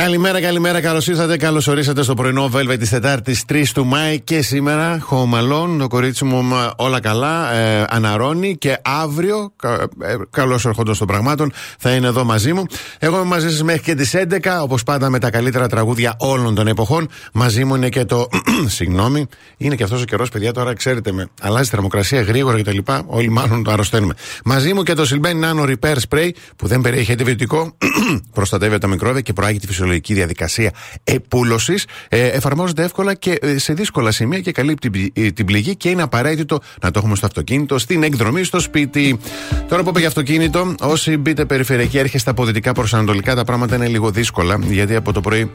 Καλημέρα, καλημέρα, καλώς ήρθατε. Καλώς ορίσατε στο πρωινό Velvet της Τετάρτης 3 του Μάη και σήμερα. Χωμαλών, το κορίτσι μου όλα καλά. Ε, αναρώνει και αύριο, ε, καλώς ερχόντων των πραγμάτων, θα είναι εδώ μαζί μου. Εγώ είμαι μαζί σας μέχρι και τις 11, όπως πάντα με τα καλύτερα τραγούδια όλων των εποχών. Μαζί μου είναι και το. Συγγνώμη, είναι και αυτός ο καιρός, παιδιά, τώρα ξέρετε με. Αλλάζει η θερμοκρασία γρήγορα κτλ. Όλοι μάλλον το αρρωσταίνουμε. Μαζί μου και το Silben Nano Repair Spray που δεν περιέχει αντιβιωτικό, προστατεύει τα μικρόβια και προάγει τη φυσιολογική διαδικασία επούλωσης. Ε, εφαρμόζεται εύκολα και ε, σε δύσκολα σημεία και καλύπτει ε, την πληγή και είναι απαραίτητο να το έχουμε στο αυτοκίνητο, στην εκδρομή, στο σπίτι. Τώρα που είπε για αυτοκίνητο, όσοι μπείτε περιφερειακή, έρχεστε από δυτικά προς ανατολικά, τα πράγματα είναι λίγο δύσκολα γιατί από το πρωί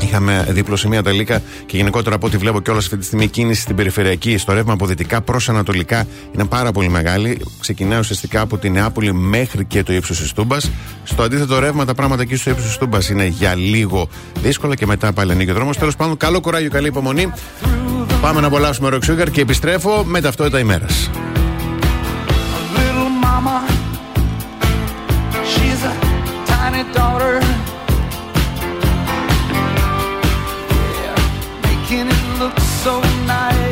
Είχαμε διπλωσημεία τελικά και γενικότερα από ό,τι βλέπω και όλα αυτή τη στιγμή κίνηση στην περιφερειακή στο ρεύμα από δυτικά προς ανατολικά είναι πάρα πολύ μεγάλη. Ξεκινάει ουσιαστικά από την Νεάπολη μέχρι και το ύψος της Τούμπας. Στο αντίθετο ρεύμα τα πράγματα εκεί στο ύψος της Τούμπας είναι για λίγο δύσκολα και μετά πάλι ανοίγει ο δρόμος. Τέλος πάντων, καλό κουράγιο, καλή υπομονή. Πάμε να απολαύσουμε ροξούγκαρ και επιστρέφω με ταυτότητα ημέρας. and it looks so nice.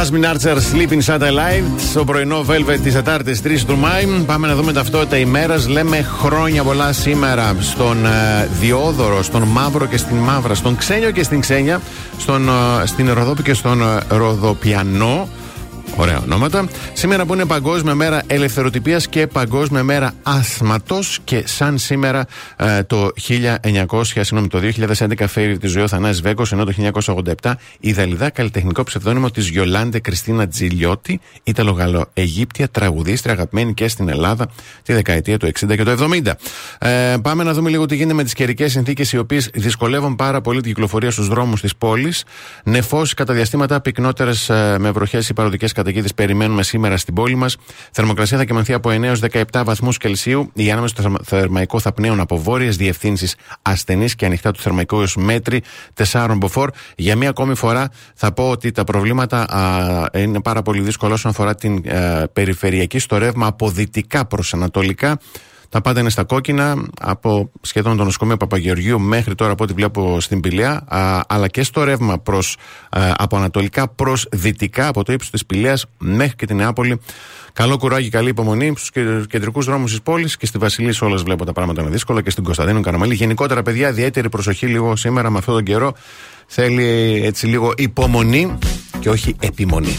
Jasmine Archer Sleeping Satellite στο πρωινό Velvet της Τετάρτης 3 του Μάη. Πάμε να δούμε ταυτότητα ημέρας. Λέμε χρόνια πολλά σήμερα στον uh, Διόδωρο, στον Μαύρο και στην Μαύρα, στον Ξένιο και στην Ξένια, στον, uh, στην Ροδόπη και στον uh, Ροδοπιανό. Ωραία ονόματα. Σήμερα που είναι Παγκόσμια Μέρα Ελευθεροτυπίας και Παγκόσμια Μέρα Άσματο και σαν σήμερα ε, το 1900, συγγνώμη, το 2011 φέρει τη ζωή ο Θανάσης Βέκος ενώ το 1987 η Δαλιδά καλλιτεχνικό ψευδόνυμο της Γιολάντε Κριστίνα Τζιλιώτη, Ιταλογαλλο-Αιγύπτια τραγουδίστρια αγαπημένη και στην Ελλάδα τη δεκαετία του 60 και του 70. Ε, πάμε να δούμε λίγο τι γίνεται με τις καιρικές συνθήκες οι οποίες δυσκολεύουν πάρα πολύ την κυκλοφορία στους δρόμους της πόλης. Νεφώσει κατά διαστήματα πυκνότερες ε, με βροχές ή παροδικές καταιγίδε περιμένουμε σήμερα στην πόλη μας. Θερμοκρασία θα κυμανθεί από 9 έως 17 βαθμούς Κελσίου. Η άναμεση του θερμαϊκό θα πνέουν από βόρειες διευθύνσεις ασθενείς και ανοιχτά του θερμαϊκού έως μέτρη 4 μποφόρ. Για μία ακόμη φορά θα πω ότι τα προβλήματα α, είναι πάρα πολύ δύσκολα όσον αφορά την α, ε, περιφερειακή στο ρεύμα από δυτικά προς ανατολικά. Τα πάντα είναι στα κόκκινα από σχεδόν το νοσοκομείο Παπαγεωργίου μέχρι τώρα από ό,τι βλέπω στην Πηλαία, αλλά και στο ρεύμα προς, από ανατολικά προς δυτικά, από το ύψος της Πηλαία μέχρι και την Νεάπολη. Καλό κουράγι, καλή υπομονή στους κεντρικούς δρόμους της πόλης και στη Βασιλής όλας βλέπω τα πράγματα είναι δύσκολα και στην Κωνσταντίνο Καραμαλή. Γενικότερα, παιδιά, ιδιαίτερη προσοχή λίγο σήμερα με αυτόν τον καιρό. Θέλει έτσι λίγο υπομονή και όχι επιμονή.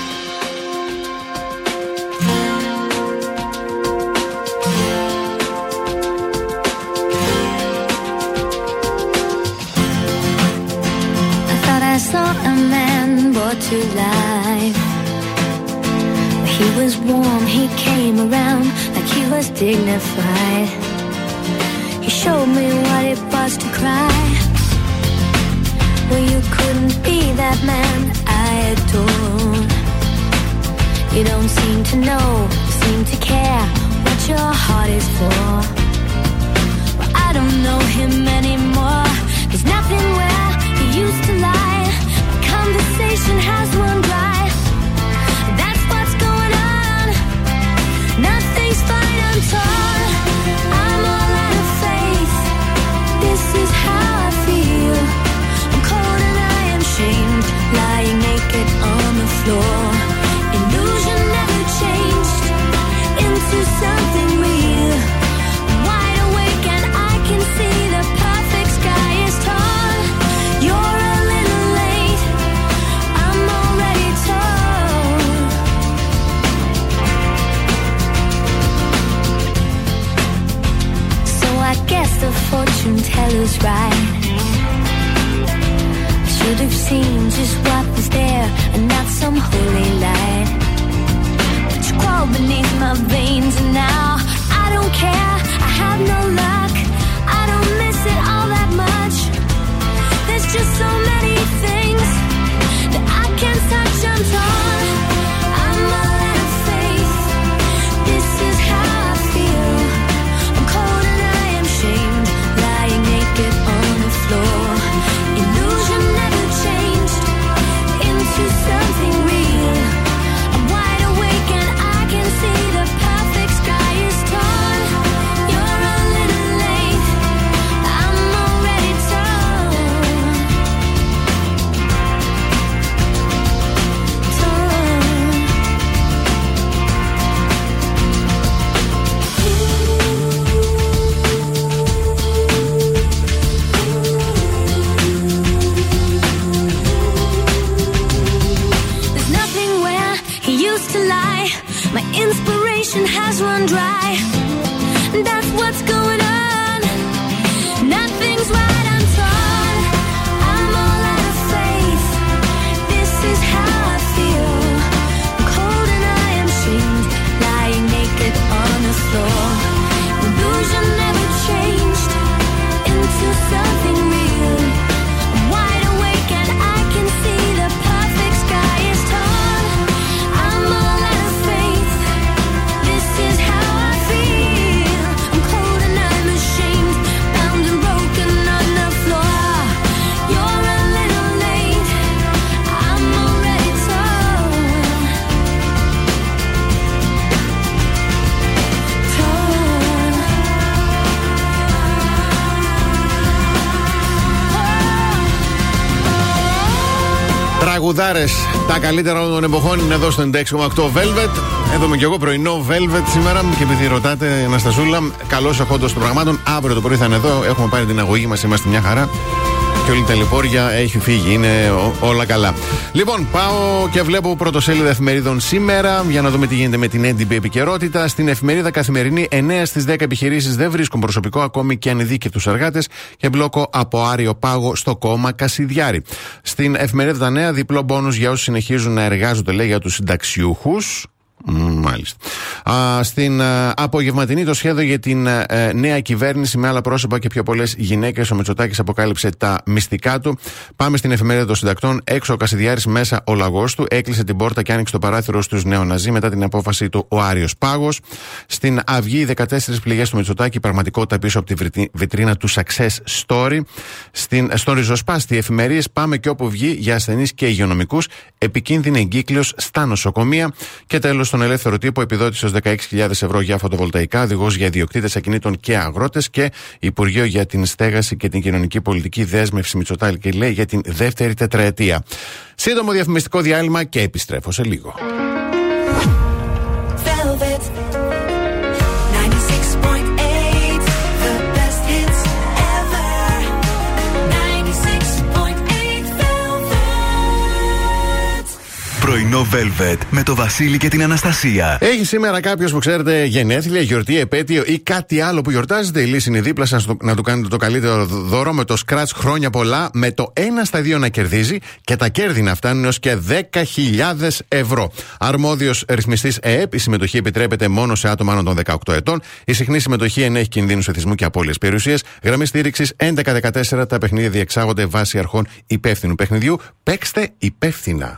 know, seem to care what your heart is for. Well, I don't know him anymore. There's nothing where he used to lie. The conversation has run dry. That's what's going on. Nothing's fine, I'm torn. I'm all out of faith. This is how I feel. I'm cold and I am shamed, lying naked on the floor. fortune teller's right. I should have seen just what was there and not some holy light. But you crawl beneath my veins and now I don't care. I have no luck. I don't miss it all that much. There's just so many. and dry. Τραγουδάρες, τα καλύτερα όλων των εποχών είναι εδώ στο 96,8 Velvet. Εδώ είμαι και εγώ πρωινό Velvet σήμερα. Και επειδή ρωτάτε, Αναστασούλα, καλό εχόντο των πραγμάτων. Αύριο το πρωί θα είναι εδώ. Έχουμε πάρει την αγωγή μας, είμαστε μια χαρά. Και όλη η ταλαιπώρια έχει φύγει. Είναι ό- όλα καλά. Λοιπόν, πάω και βλέπω πρωτοσέλιδα εφημερίδων σήμερα για να δούμε τι γίνεται με την έντυπη επικαιρότητα. Στην εφημερίδα Καθημερινή, 9 στις 10 επιχειρήσεις δεν βρίσκουν προσωπικό ακόμη και ανειδίκευτους εργάτες και μπλόκο από Άριο Πάγο στο κόμμα Κασιδιάρη. Στην εφημερίδα Τα Νέα, διπλό μπόνους για όσου συνεχίζουν να εργάζονται, λέει, για τους συνταξιούχους. Μάλιστα. Α, στην α, απογευματινή το σχέδιο για την α, ε, νέα κυβέρνηση με άλλα πρόσωπα και πιο πολλές γυναίκες. Ο Μητσοτάκης αποκάλυψε τα μυστικά του. Πάμε στην εφημερίδα των συντακτών. Έξω ο Κασιδιάρης, μέσα ο λαγός του. Έκλεισε την πόρτα και άνοιξε το παράθυρο στους νεοναζί μετά την απόφαση του ο Άριος Πάγος. Στην Αυγή, οι 14 πληγές του Μητσοτάκη, η πραγματικότητα πίσω από τη βρυτι- βιτρίνα του Success Story. Στην, στον ριζοσπάστη εφημερίες Πάμε και όπου βγει για ασθενείς και υγειονομικούς. Επικίνδυνη εγκύκλιο στα νοσοκομεία. Και τέλος, στον ελεύθερο τύπο, επιδότησης ως 16.000 ευρώ για φωτοβολταϊκά, οδηγός για ιδιοκτήτες ακινήτων και αγρότες και Υπουργείο για την Στέγαση και την Κοινωνική Πολιτική Δέσμευση Μητσοτάκη λέει για την δεύτερη τετραετία. Σύντομο διαφημιστικό διάλειμμα και επιστρέφω σε λίγο. Πρωινό Velvet με το Βασίλη και την Αναστασία. Έχει σήμερα κάποιος που ξέρετε γενέθλια, γιορτή, επέτειο ή κάτι άλλο που γιορτάζετε; Η λύση είναι δίπλα σας να του κάνετε το καλύτερο δώρο με το Scratch χρόνια πολλά, με το 1 στα 2 να κερδίζει και τα κέρδη να φτάνουν έως και 10.000 ευρώ. Αρμόδιος ρυθμιστής ΕΕΠ, η συμμετοχή επιτρέπεται μόνο σε άτομα άνω των 18 ετών. Η συχνή συμμετοχή ενέχει κινδύνους εθισμού και απώλειες περιουσίας. Γραμμή στήριξης 1114. Τα παιχνίδια διεξάγονται βάσει αρχών υπεύθυνου παιχνιδιού. Παίξτε υπεύθυνα.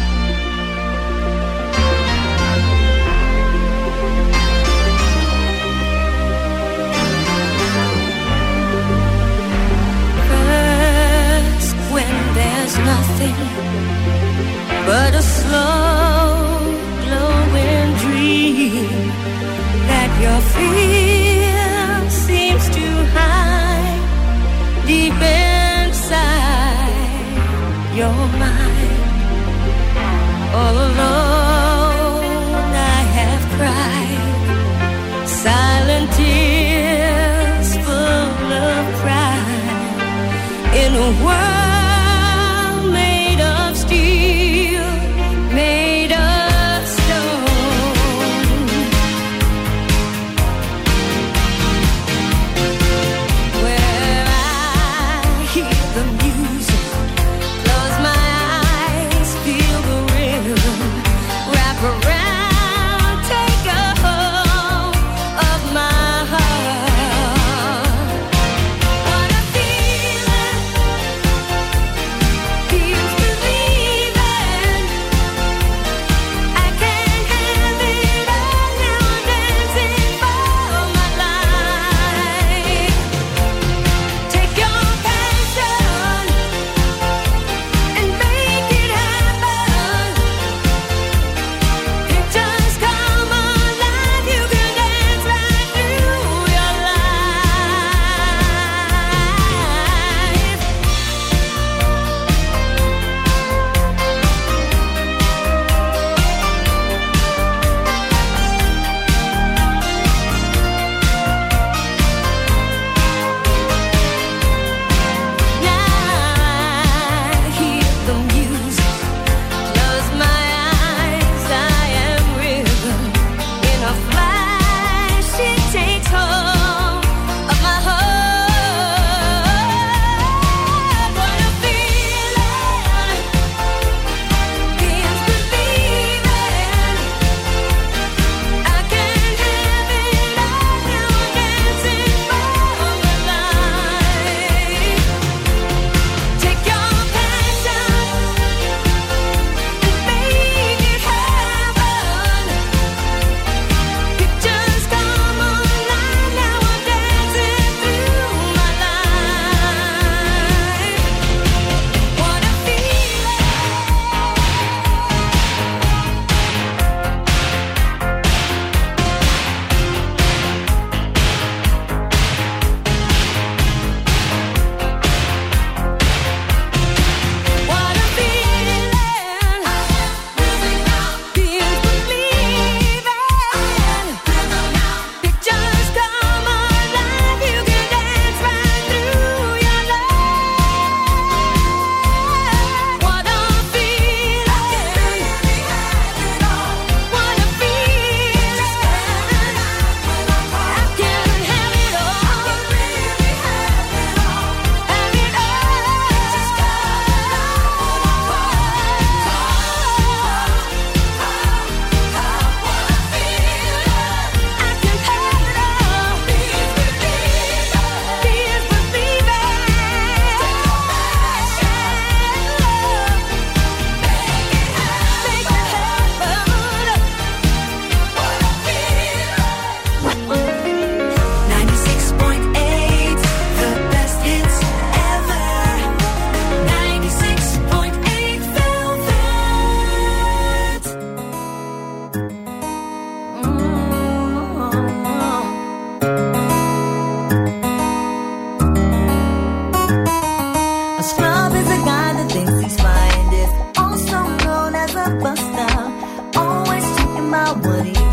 money.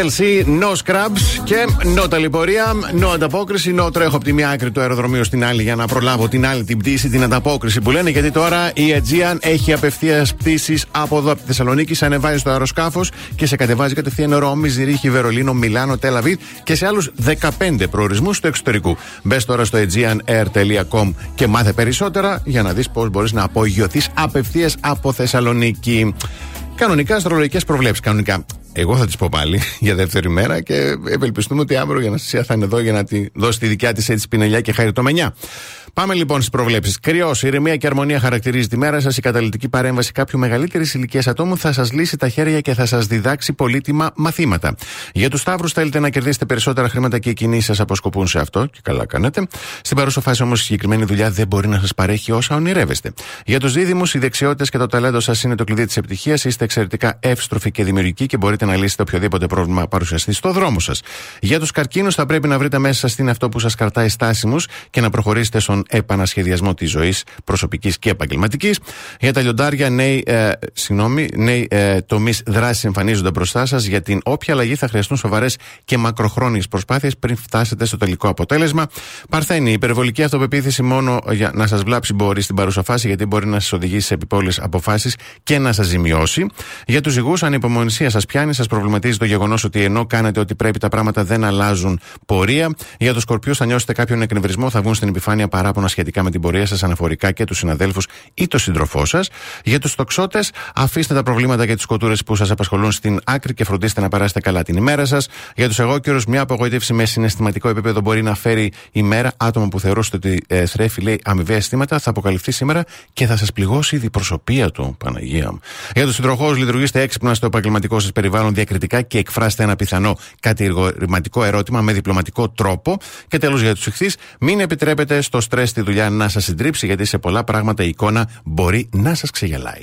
TLC, no scrubs και no ταλαιπωρία, no ανταπόκριση, no τρέχω από τη μία άκρη του αεροδρομίου στην άλλη για να προλάβω την άλλη την πτήση, την ανταπόκριση που λένε. Γιατί τώρα η Aegean έχει απευθείας πτήσεις από εδώ από τη Θεσσαλονίκη, σε ανεβάζει στο αεροσκάφος και σε κατεβάζει κατευθείαν Ρώμη, Ζηρίχη, Βερολίνο, Μιλάνο, Τελαβίτ και σε άλλους 15 προορισμούς του εξωτερικού. Μπες τώρα στο aegeanair.com και μάθε περισσότερα για να δεις πώς μπορείς να απογειωθείς απευθείας από Θεσσαλονίκη. Κανονικά αστρολογικές προβλέψεις. Κανονικά. Εγώ θα τις πω πάλι για δεύτερη μέρα και ευελπιστούμε ότι αύριο η Αναστασία θα είναι εδώ για να τη δώσει τη δικιά της έτσι πινελιά και χαριτομενιά. Πάμε λοιπόν στις προβλέψεις. Κρυός, ηρεμία και αρμονία χαρακτηρίζει τη μέρα σας. Η καταλητική παρέμβαση κάποιου μεγαλύτερης ηλικίας ατόμου θα σας λύσει τα χέρια και θα σας διδάξει πολύτιμα μαθήματα. Για τους Σταύρους, θέλετε να κερδίσετε περισσότερα χρήματα και οι κινήσει σας αποσκοπούν σε αυτό και καλά κάνετε. Στην παρούσα φάση όμως η συγκεκριμένη δουλειά δεν μπορεί να σας παρέχει όσα ονειρεύεστε. Για τους Δίδυμους, οι δεξιότητες και το ταλέντο σας είναι το κλειδί της επιτυχίας. Είστε εξαιρετικά εύστροφοι και δημιουργικοί και μπορείτε να λύσετε οποιοδήποτε πρόβλημα παρουσιαστεί στο δρόμο σας. Για τους καρκίνους, θα πρέπει να βρείτε μέσα σα τι είναι αυτό που σας κρατάει στάσιμους και να προχωρήσετε στον επανασχεδιασμό της ζωής προσωπικής και επαγγελματικής. Για τα λιοντάρια, νέοι, ε, συγγνώμη, νέοι ε, τομείς δράσης εμφανίζονται μπροστά σας. Για την όποια αλλαγή θα χρειαστούν σοβαρές και μακροχρόνιες προσπάθειες πριν φτάσετε στο τελικό αποτέλεσμα. Παρθένη, η υπερβολική αυτοπεποίθηση μόνο για να σας βλάψει μπορεί στην παρούσα φάση, γιατί μπορεί να σας οδηγήσει σε επιπόλαιε αποφάσεις και να σας ζημιώσει. Για τους ζυγού, αν η υπομονησία σας πιάνει, σας προβληματίζει το γεγονός ότι ενώ κάνετε ότι πρέπει τα πράγματα δεν αλλάζουν πορεία. Για του σκορπιούς, θα νιώσετε κάποιον εκνευρισμό, θα βγουν στην επιφάνεια παράπονα σχετικά με την πορεία σας αναφορικά και τους συναδέλφους ή το σύντροφό σας. Για τους τοξότες, αφήστε τα προβλήματα και τις κοτούρες που σας απασχολούν στην άκρη και φροντίστε να περάσετε καλά την ημέρα σας. Για τους εγώκερους, μια απογοήτευση με συναισθηματικό επίπεδο μπορεί να φέρει η μέρα. Άτομο που θεωρούσατε ότι ε, θρέφει, λέει, αμοιβαία αισθήματα, θα αποκαλυφθεί σήμερα και θα σας πληγώσει η διπροσωπεία του. Παναγία μου. Για τους συντροχού, λειτουργήστε έξυπνα στο επαγγελματικό σας περιβάλλον διακριτικά και εκφράστε ένα πιθανό κατηγορηματικό ερώτημα με διπλωματικό τρόπο. Και τέλος για τους ηχθείς, μην επιτρέπετε στο στρε φορές τη δουλειά να σας συντρίψει, γιατί σε πολλά πράγματα η εικόνα μπορεί να σας ξεγελάει.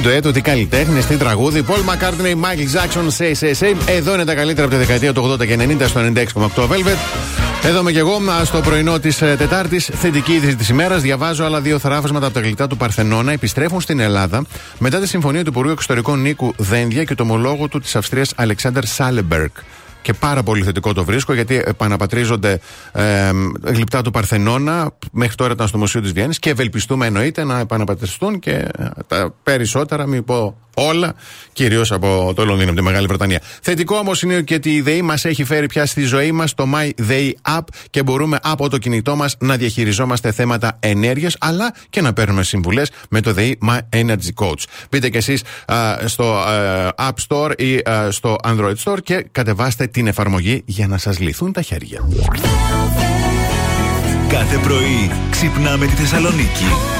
Τι ντοέτο, τι καλλιτέχνη, τι τραγούδι. Paul McCartney, Michael Jackson, say, say, say. Εδώ είναι τα καλύτερα από τη δεκαετία του 80 και 90 στο 96,8 Velvet. Εδώ είμαι και εγώ στο πρωινό της Τετάρτης. Θετική είδηση της ημέρας. Διαβάζω άλλα δύο θράψματα από τα γλυπτά του Παρθενώνα. Επιστρέφουν στην Ελλάδα μετά τη συμφωνία του Υπουργείου Εξωτερικών Νίκου Δένδια και το ομολόγο του της Αυστρίας Αλεξάνδρ Σάλεμπεργκ. Και πάρα πολύ θετικό το βρίσκω γιατί επαναπατρίζονται ε, γλυπτά του Παρθενώνα. Μέχρι τώρα ήταν στο Μουσείο της Βιέννης και ευελπιστούμε εννοείται να επαναπατριστούν και ε, τα περισσότερα, μην πω όλα, κυρίως από το Λονδίνο, από τη Μεγάλη Βρετανία. Θετικό όμως είναι και ότι η ΔΕΗ μας έχει φέρει πια στη ζωή μας το My Day App και μπορούμε από το κινητό μας να διαχειριζόμαστε θέματα ενέργειας αλλά και να παίρνουμε συμβουλές με το ΔΕΗ My Energy Coach. Μπείτε κι εσείς στο α, App Store ή α, στο Android Store και κατεβάστε την εφαρμογή για να σας λυθούν τα χέρια. Κάθε πρωί ξυπνάμε τη Θεσσαλονίκη.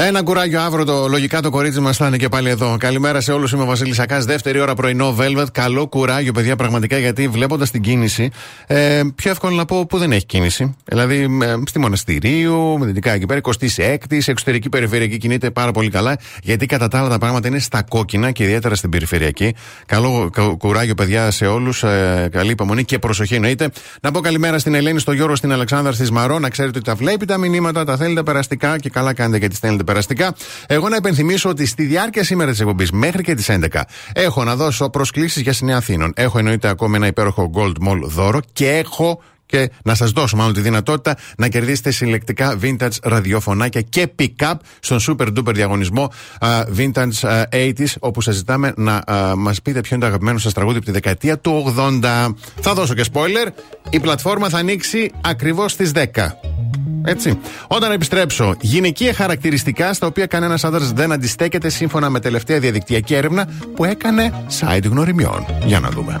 96.8 Ένα κουράγιο αύριο το λογικά το κορίτσι μας θα είναι και πάλι εδώ. Καλημέρα σε όλους. Είμαι ο Βασίλης Σακάς. Δεύτερη ώρα πρωινό Velvet. Καλό κουράγιο, παιδιά, πραγματικά γιατί βλέποντας την κίνηση, ε, πιο εύκολο να πω που δεν έχει κίνηση. Δηλαδή, ε, στη Μοναστηρίου, με δυτικά εκεί πέρα, 26η, εξωτερική περιφερειακή κινείται πάρα πολύ καλά. Γιατί κατά τα άλλα τα πράγματα είναι στα κόκκινα και ιδιαίτερα στην περιφερειακή. Καλό κα- κουράγιο, παιδιά, σε όλους. Ε, καλή υπομονή και προσοχή εννοείται. Να πω καλημέρα στην Ελένη, στον Γιώργο, στην Αλεξάνδρα, στη Μαρό. Να ξέρετε ότι τα βλέπει τα μηνύματα, τα θέλετε περαστικά και καλά κάνετε γιατί στέλνετε περαστικά. Εγώ να υπενθυμίσω ότι στη διάρκεια σήμερα της εκπομπής μέχρι και τις 11 έχω να δώσω προσκλήσεις για Συνέα Αθήνων. Έχω εννοείται ακόμα ένα υπέροχο Gold Mall δώρο και έχω και να σας δώσω μάλλον τη δυνατότητα να κερδίσετε συλλεκτικά vintage ραδιοφωνάκια και pick-up στον super duper διαγωνισμό α, vintage α, 80s, όπου σας ζητάμε να μας πείτε ποιο είναι το αγαπημένο σας τραγούδι από τη δεκαετία του 80. Θα δώσω και spoiler. Η πλατφόρμα θα ανοίξει ακριβώς στις 10. Έτσι. Όταν επιστρέψω, γυναικεία χαρακτηριστικά στα οποία κανένας άντρας δεν αντιστέκεται σύμφωνα με τελευταία διαδικτυακή έρευνα που έκανε site γνωριμιών. Για να δούμε.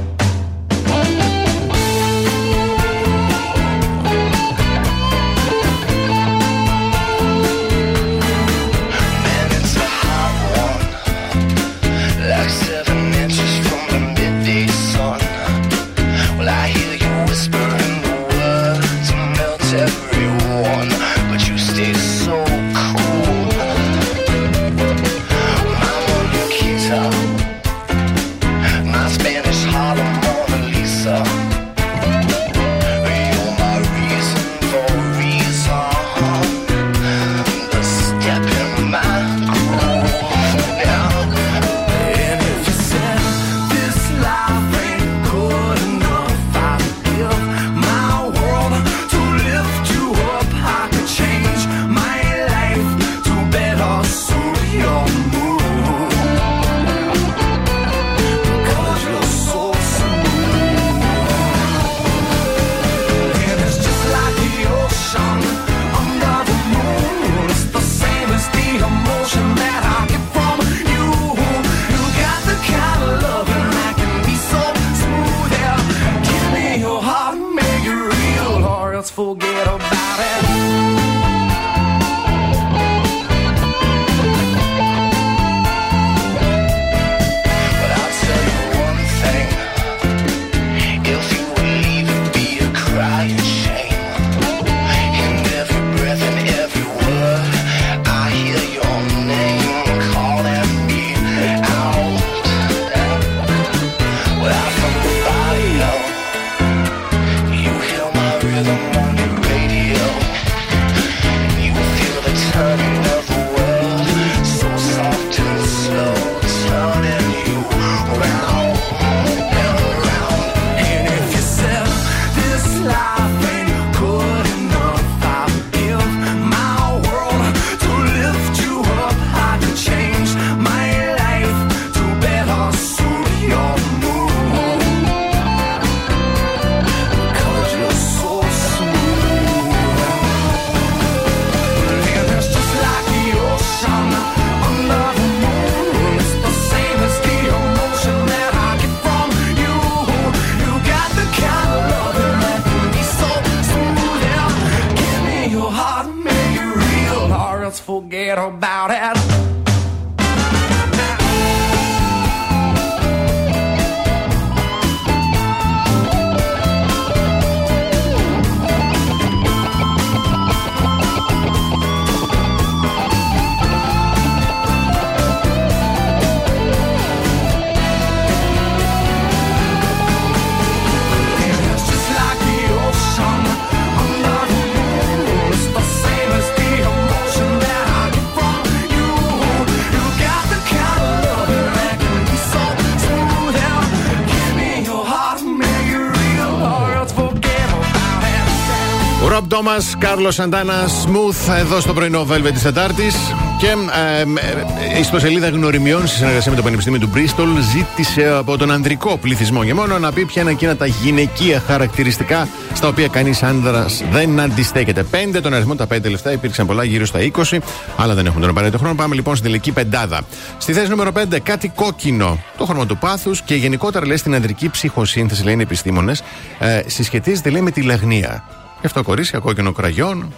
Τόμα, Κάρλος Σαντάνα, Smooth εδώ στο πρωινό Velvet της Τετάρτης. Και ε, ε, η ιστοσελίδα γνωριμιών στη συνεργασία με το Πανεπιστήμιο του Μπρίστολ ζήτησε από τον ανδρικό πληθυσμό για μόνο να πει ποια είναι εκείνα τα γυναικεία χαρακτηριστικά στα οποία κανείς άνδρας δεν αντιστέκεται. Πέντε τον αριθμό, τα πέντε λεφτά υπήρξαν πολλά, γύρω στα 20, αλλά δεν έχουν τον απαραίτητο χρόνο. Πάμε λοιπόν στην τελική πεντάδα. Στη θέση νούμερο 5, κάτι κόκκινο. Το χρώμα του πάθους και γενικότερα λέει στην ανδρική ψυχοσύνθεση, λένε οι επιστήμονες, ε, συσχετίζεται λέει με τη λαγνία. Γι' αυτό κορίτσια, κόκκινο κραγιόν,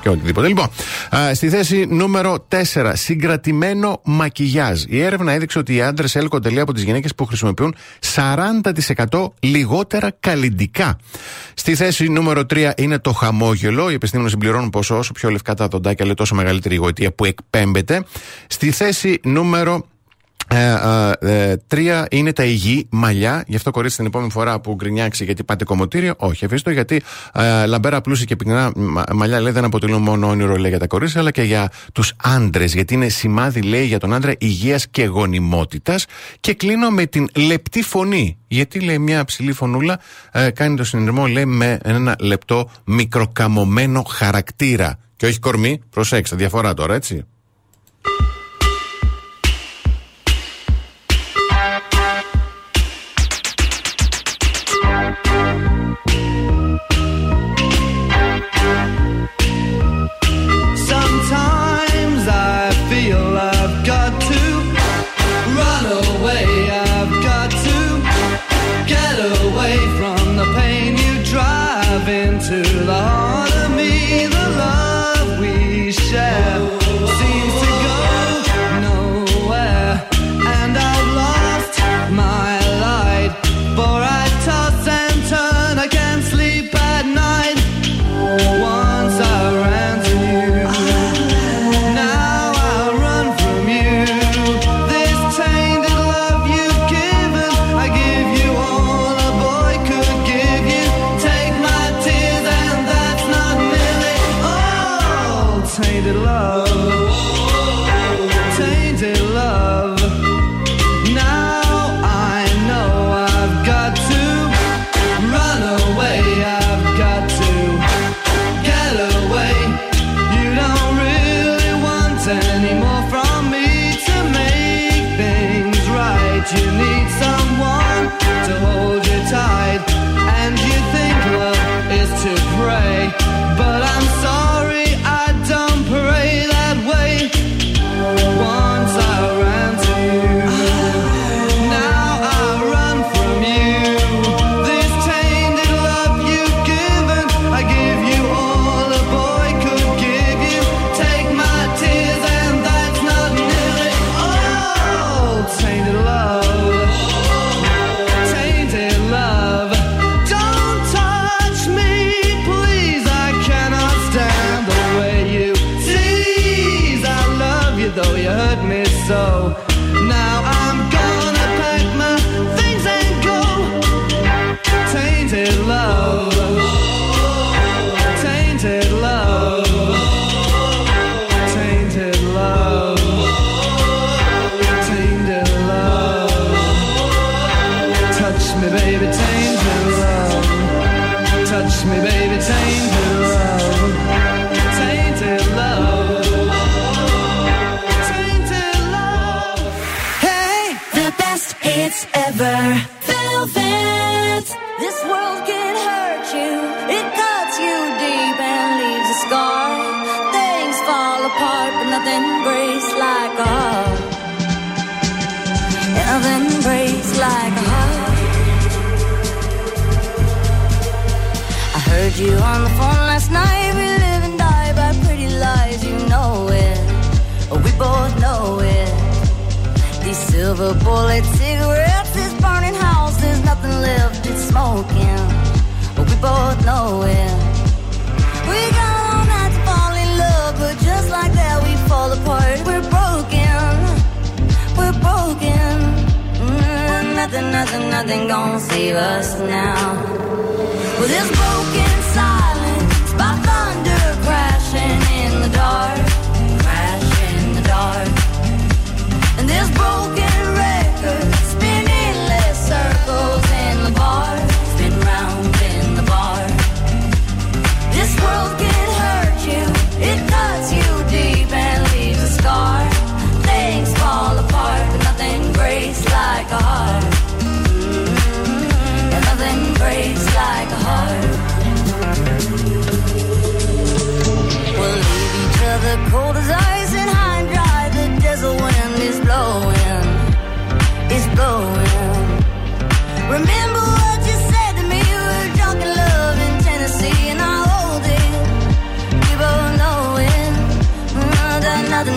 και οτιδήποτε. Λοιπόν, α, στη θέση νούμερο 4, συγκρατημένο μακιγιάζ. Η έρευνα έδειξε ότι οι άντρες έλκονται λέει από τις γυναίκες που χρησιμοποιούν 40% λιγότερα καλλιντικά. Στη θέση νούμερο 3 είναι το χαμόγελο. Οι επιστήμονες συμπληρώνουν πως όσο πιο λευκά τα δοντάκια, λέει τόσο μεγαλύτερη η γοητεία που εκπέμπεται. Στη θέση νούμερο ε, ε, ε, τρία είναι τα υγιή μαλλιά. Γι' αυτό κορίτσι την επόμενη φορά που γκρινιάξει γιατί πάτε κομμωτήριο. Όχι, αφήστε το γιατί ε, λαμπέρα πλούσια και πυκνά μα- μαλλιά λέει δεν αποτελούν μόνο όνειρο λέει για τα κορίτσια αλλά και για τους άντρες. Γιατί είναι σημάδι λέει για τον άντρα υγείας και γονιμότητας. Και κλείνω με την λεπτή φωνή. Γιατί λέει μια ψηλή φωνούλα ε, κάνει το συνειρμό λέει με ένα λεπτό μικροκαμωμένο χαρακτήρα. Και όχι κορμί. Προσέξτε, διαφορά τώρα έτσι. Nothing, nothing, gonna save us now. Well, this broken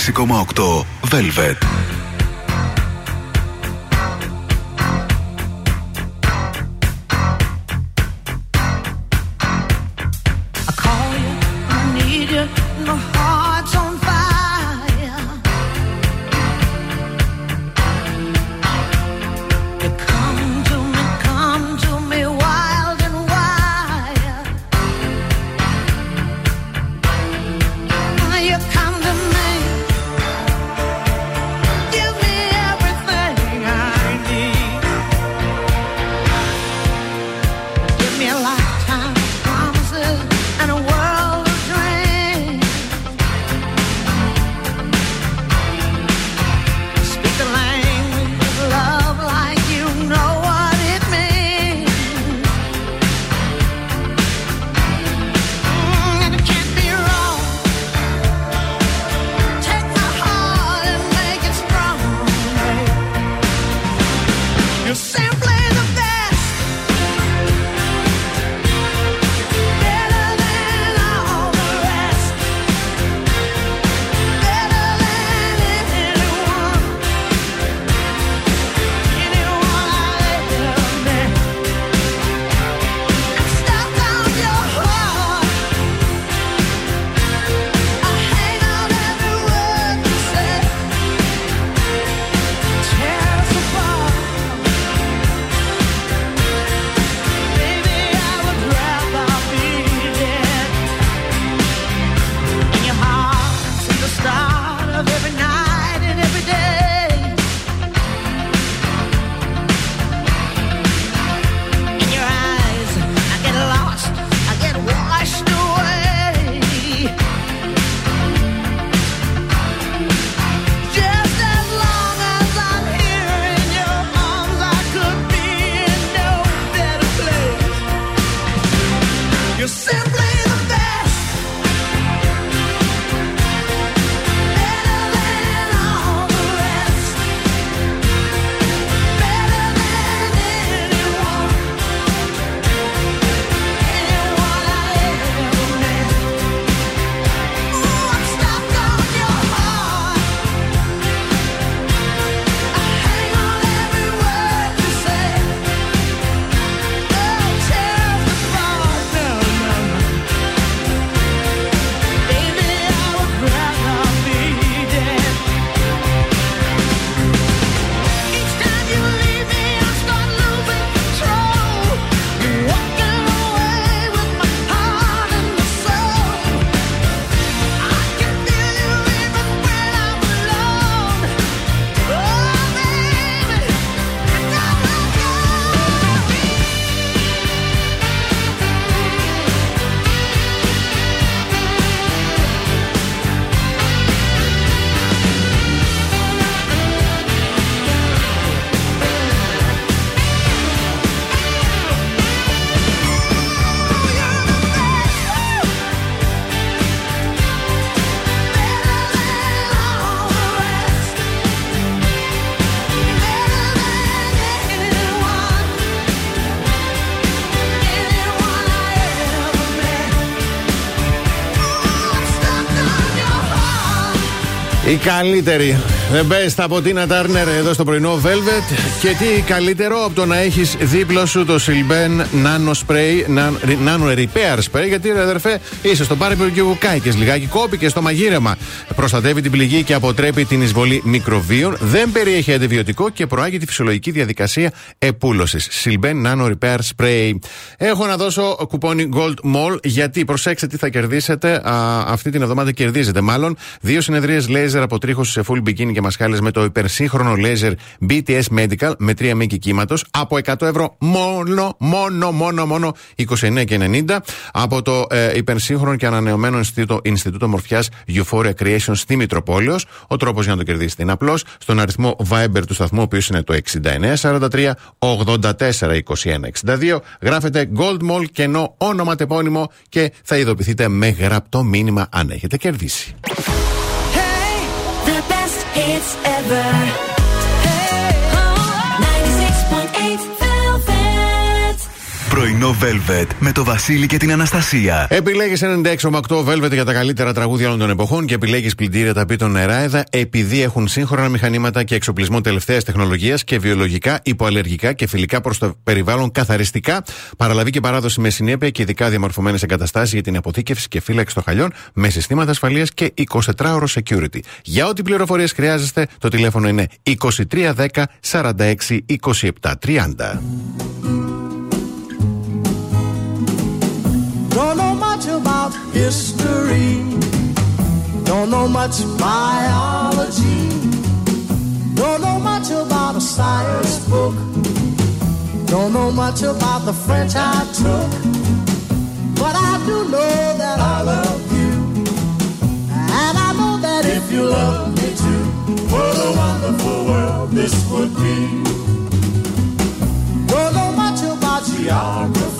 6,8 Velvet. Η καλύτερη. The best από Τίνα Τάρνερ εδώ στο πρωινό Velvet. Και τι καλύτερο από το να έχεις δίπλα σου το Silben Nano Spray, Nan- Nano Repair Spray. Γιατί ρε αδερφέ, είσαι στο πάρει και κάηκες λιγάκι, κόπηκε στο μαγείρεμα. Προστατεύει την πληγή και αποτρέπει την εισβολή μικροβίων. Δεν περιέχει αντιβιωτικό και προάγει τη φυσιολογική διαδικασία επούλωσης. Silben Nano Repair Spray. Έχω να δώσω κουπόνι Gold Mall γιατί προσέξτε τι θα κερδίσετε. Α, αυτή την εβδομάδα κερδίζετε μάλλον δύο συνεδρίες λέιζερ αποτρίχωση σε full bikini και μασχάλε με το υπερσύγχρονο λέιζερ BTS Medical με τρία μήκη κύματος από 100 ευρώ μόνο, μόνο, μόνο, μόνο 29 και 90 από το ε, υπερσύγχρονο και ανανεωμένο Ινστιτούτο, Ινστιτούτο Μορφιάς Euphoria Creation στη Μητροπόλεως. Ο τρόπος για να το κερδίσετε είναι απλός. Στον αριθμό Viber του σταθμού, ο οποίος είναι το 6943 84 21 62, γράφετε Gold Mall κενό όνομα τεπώνυμο και θα ειδοποιηθείτε με γραπτό μήνυμα αν έχετε κερδίσει. hits ever. Πρωινό Velvet με το Βασίλη και την Αναστασία. Επιλέγεις 96,8 Velvet για τα καλύτερα τραγούδια όλων των εποχών και επιλέγεις πλυντήρια τα πίτων νεράιδα επειδή έχουν σύγχρονα μηχανήματα και εξοπλισμό τελευταίας τεχνολογίας και βιολογικά, υποαλλεργικά και φιλικά προς το περιβάλλον καθαριστικά, παραλαβή και παράδοση με συνέπεια και ειδικά διαμορφωμένες εγκαταστάσεις για την αποθήκευση και φύλαξη των χαλιών με συστήματα ασφαλείας και 24ωρο security. Για ό,τι πληροφορίες χρειάζεστε, το τηλέφωνο είναι 2310 46 27 30. Much about history. Don't know much about biology. Don't know much about a science book. Don't know much about the French I took. But I do know that I love you. And I know that if you love me too, what a wonderful world this would be. Don't know much about geography.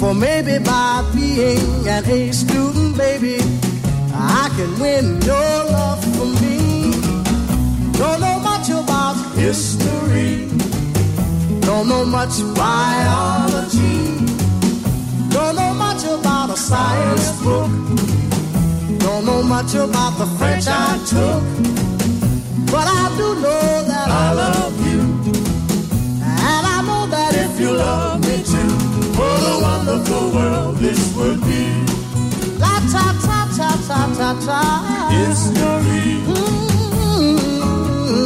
For maybe by being an A student, baby, I can win your love for me. Don't know much about history, don't know much biology, don't know much about a science book, don't know much about the French I took. But I do know that I love you, top of the world this would be. La ta ta ta ta ta ta. History. Mm-hmm.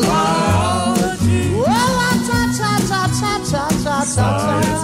Biology. Well, la ta ta ta ta ta ta ta. Science.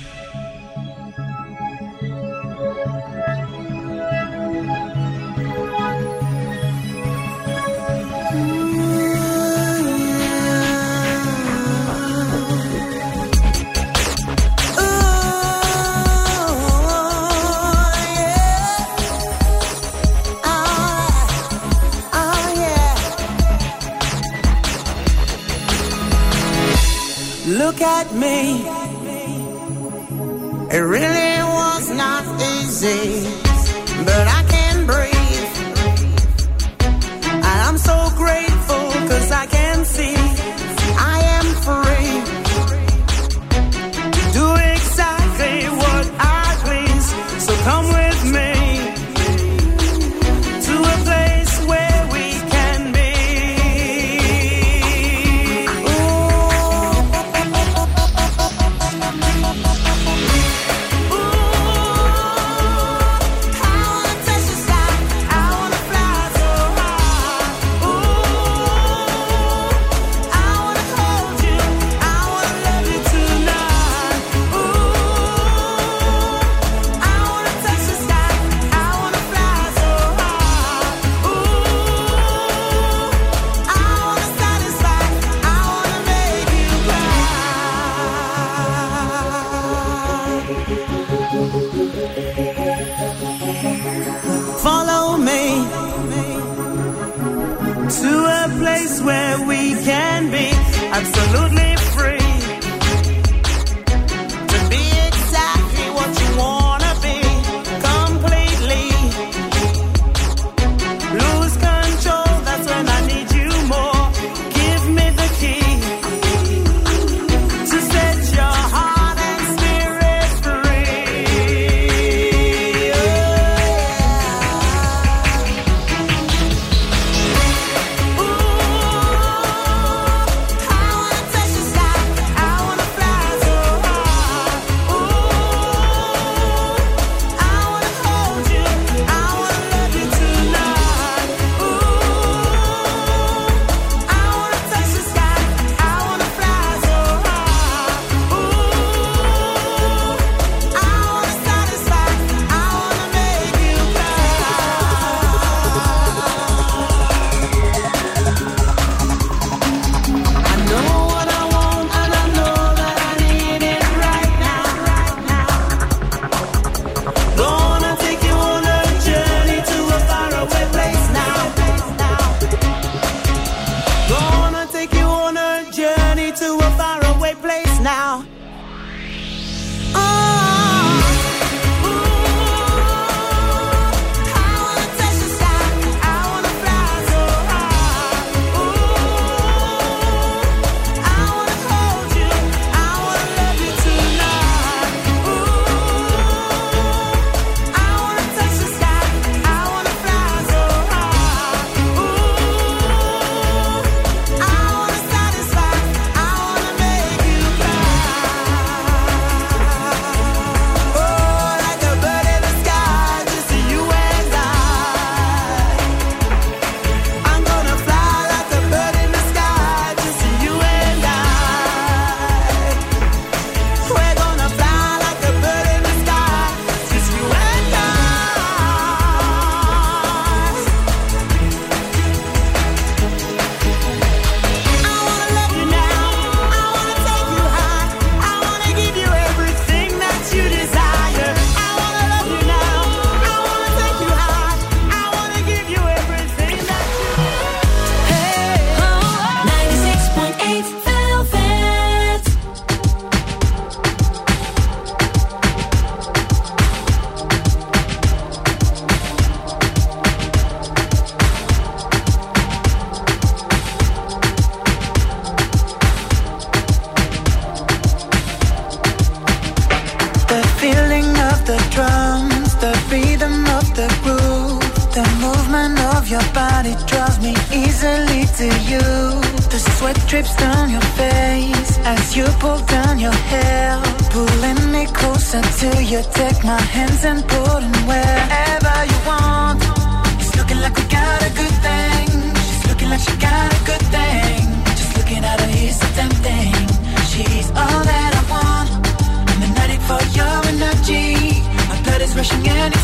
Look at me. It really was not easy,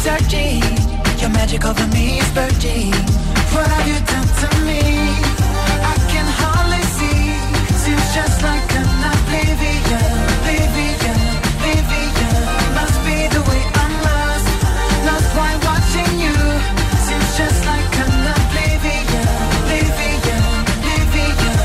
surging. Your magic over me is purging. What have you done to me? I can hardly see. Seems just like an oblivion, oblivion, oblivion. Must be the way I'm lost, watching you. Seems just like an oblivion, oblivion, oblivion.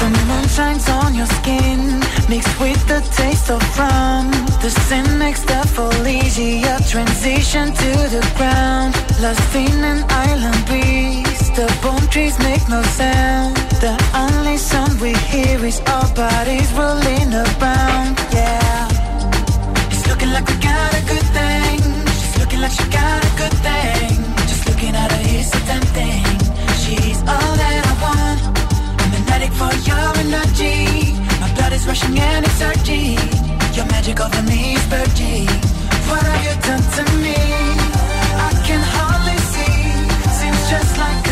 The moon shines on your skin, mixed with the taste of rum. The sin makes the Felicia transition to the ground. Lost in an island breeze, the palm trees make no sound. The only sound we hear is our bodies rolling around. Yeah, it's looking like we got a good thing. She's looking like she got a good thing. Just looking at her, it's so tempting. She's all that I want. I'm an addict for your energy. My blood is rushing and it's surging. Your magic me is purging. What have you done to me? I can hardly see. Seems just like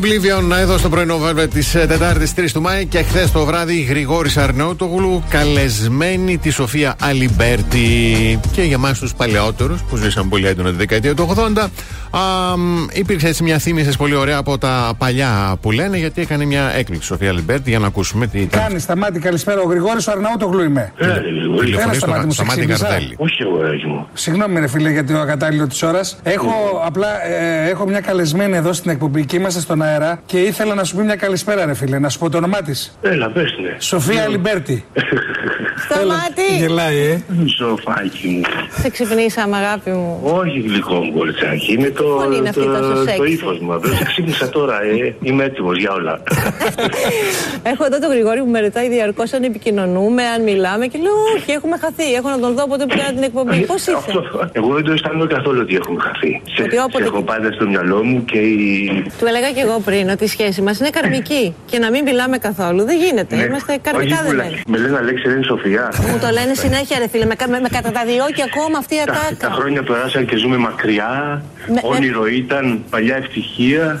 Oblivion εδώ στο πρωινό βέβαια της Τετάρτης 3 του Μάη και χθες το βράδυ Γρηγόρης Αρναούτογλου καλεσμένη τη Σοφία Αλιμπέρτη. Και για εμάς τους παλαιότερους που ζήσαν πολύ έντονα τη δεκαετία του 80, α, υπήρξε έτσι μια θύμηση πολύ ωραία από τα παλιά που λένε γιατί έκανε μια έκπληξη Σοφία Αλιμπέρτη για να ακούσουμε τι ήταν. Κάνει, Σταμάτη, καλησπέρα. Ο Γρηγόρης ο Αρναούτογλου είμαι. Έλα, ρε, Γρηγόρη. Έλα, Τηλεφωνεί Σταμάτη, στο μου σε Σταμάτη ξύπνησα. Γαρδέλη. Όχι εγώ, αγόρι μου. Συγγνώμη, ρε φίλε, για το ακατάλληλο της ώρας. Έχω απλά ε, έχω μια καλεσμένη εδώ στην εκπομπή και είμαστε στον αέρα και ήθελα να σου πει μια καλησπέρα, ρε φίλε, να σου πω το όνομά της. Έλα, πες ναι. Σοφία Αλιμπέρτη. Σταμάτη! Γελάει, ε. Σοφάκι μου. Σε ξυπνήσαμε, αγάπη μου. Όχι γλυκό μου κοριτσάκι. Είναι το, Φωνή είναι αυτή το, τόσο το sexy. ύφος μου. Απλώς σε ξύπνησα τώρα, ε. Είμαι έτοιμος για όλα. Έχω εδώ τον Γρηγόρη που με ρωτάει διαρκώς αν επικοινωνούμε, αν μιλάμε και λέω Όχι, έχουμε χαθεί. Έχω να τον δω όποτε πήρα την εκπομπή. Πώς είσαι; Αυτό, εγώ δεν το αισθάνομαι καθόλου ότι έχουμε χαθεί. Σε, Ότι όποτε- σε έχω πάντα στο μυαλό μου και η... Του έλεγα και εγώ πριν ότι η σχέση μας είναι καρμική και να μην μιλάμε καθόλου. Δεν γίνεται. Ναι. Είμαστε καρμικά Όχι, πουλάκι. δεμένοι. Με λένε Αλέξη, δεν είναι Σοφία. Μου το λένε συνέχεια, ρε φίλε. Με, κα- με, με καταταδιώκει ακόμα αυτή η Τα, τα ατάκα. χρόνια περάσαν και ζούμε μακριά. Με- Όνειρο ήταν, παλιά ευτυχία.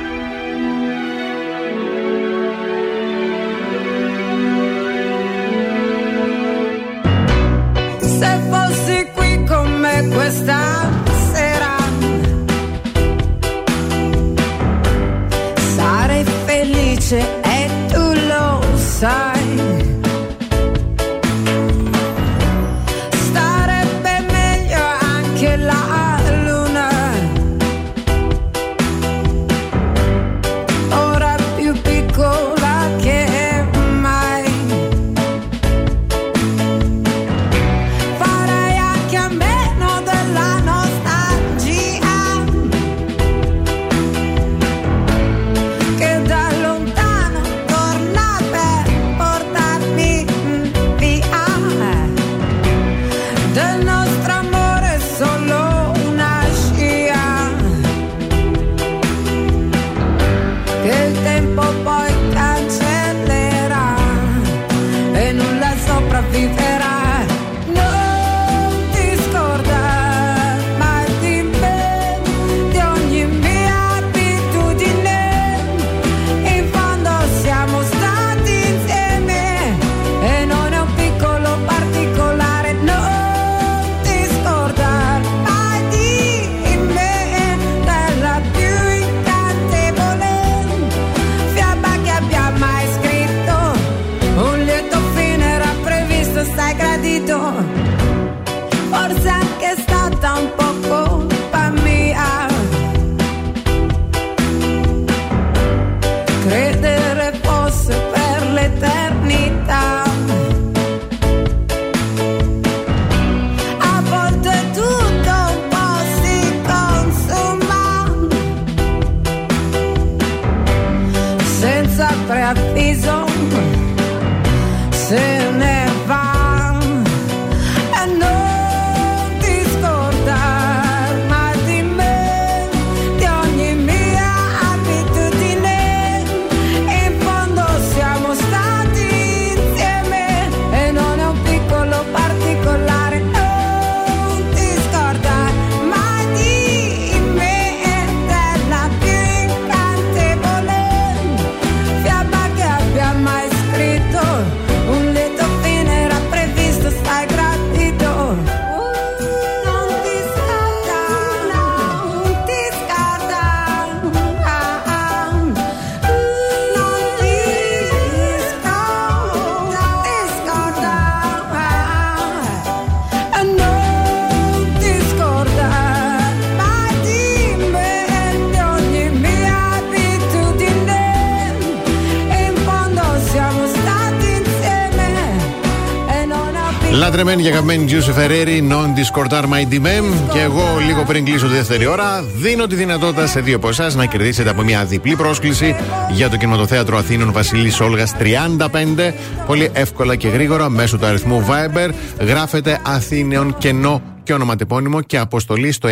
Αγαπημένη Giuseppe Ferreri, non discordar my dimem. Και εγώ, λίγο πριν κλείσω τη δεύτερη ώρα, δίνω τη δυνατότητα σε δύο από εσάς να κερδίσετε από μια διπλή πρόσκληση για το κινηματοθέατρο Αθήνων Βασιλής Όλγας 35. Πολύ εύκολα και γρήγορα μέσω του αριθμού Viber γράφετε Αθήνεων κενό και ονοματεπώνυμο και αποστολή στο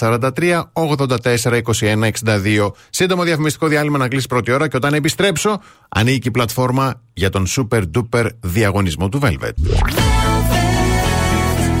6943 84 21 62. Σύντομο διαφημιστικό διάλειμμα να κλείσει πρώτη ώρα και όταν επιστρέψω, ανοίγει η πλατφόρμα για τον super duper διαγωνισμό του Velvet.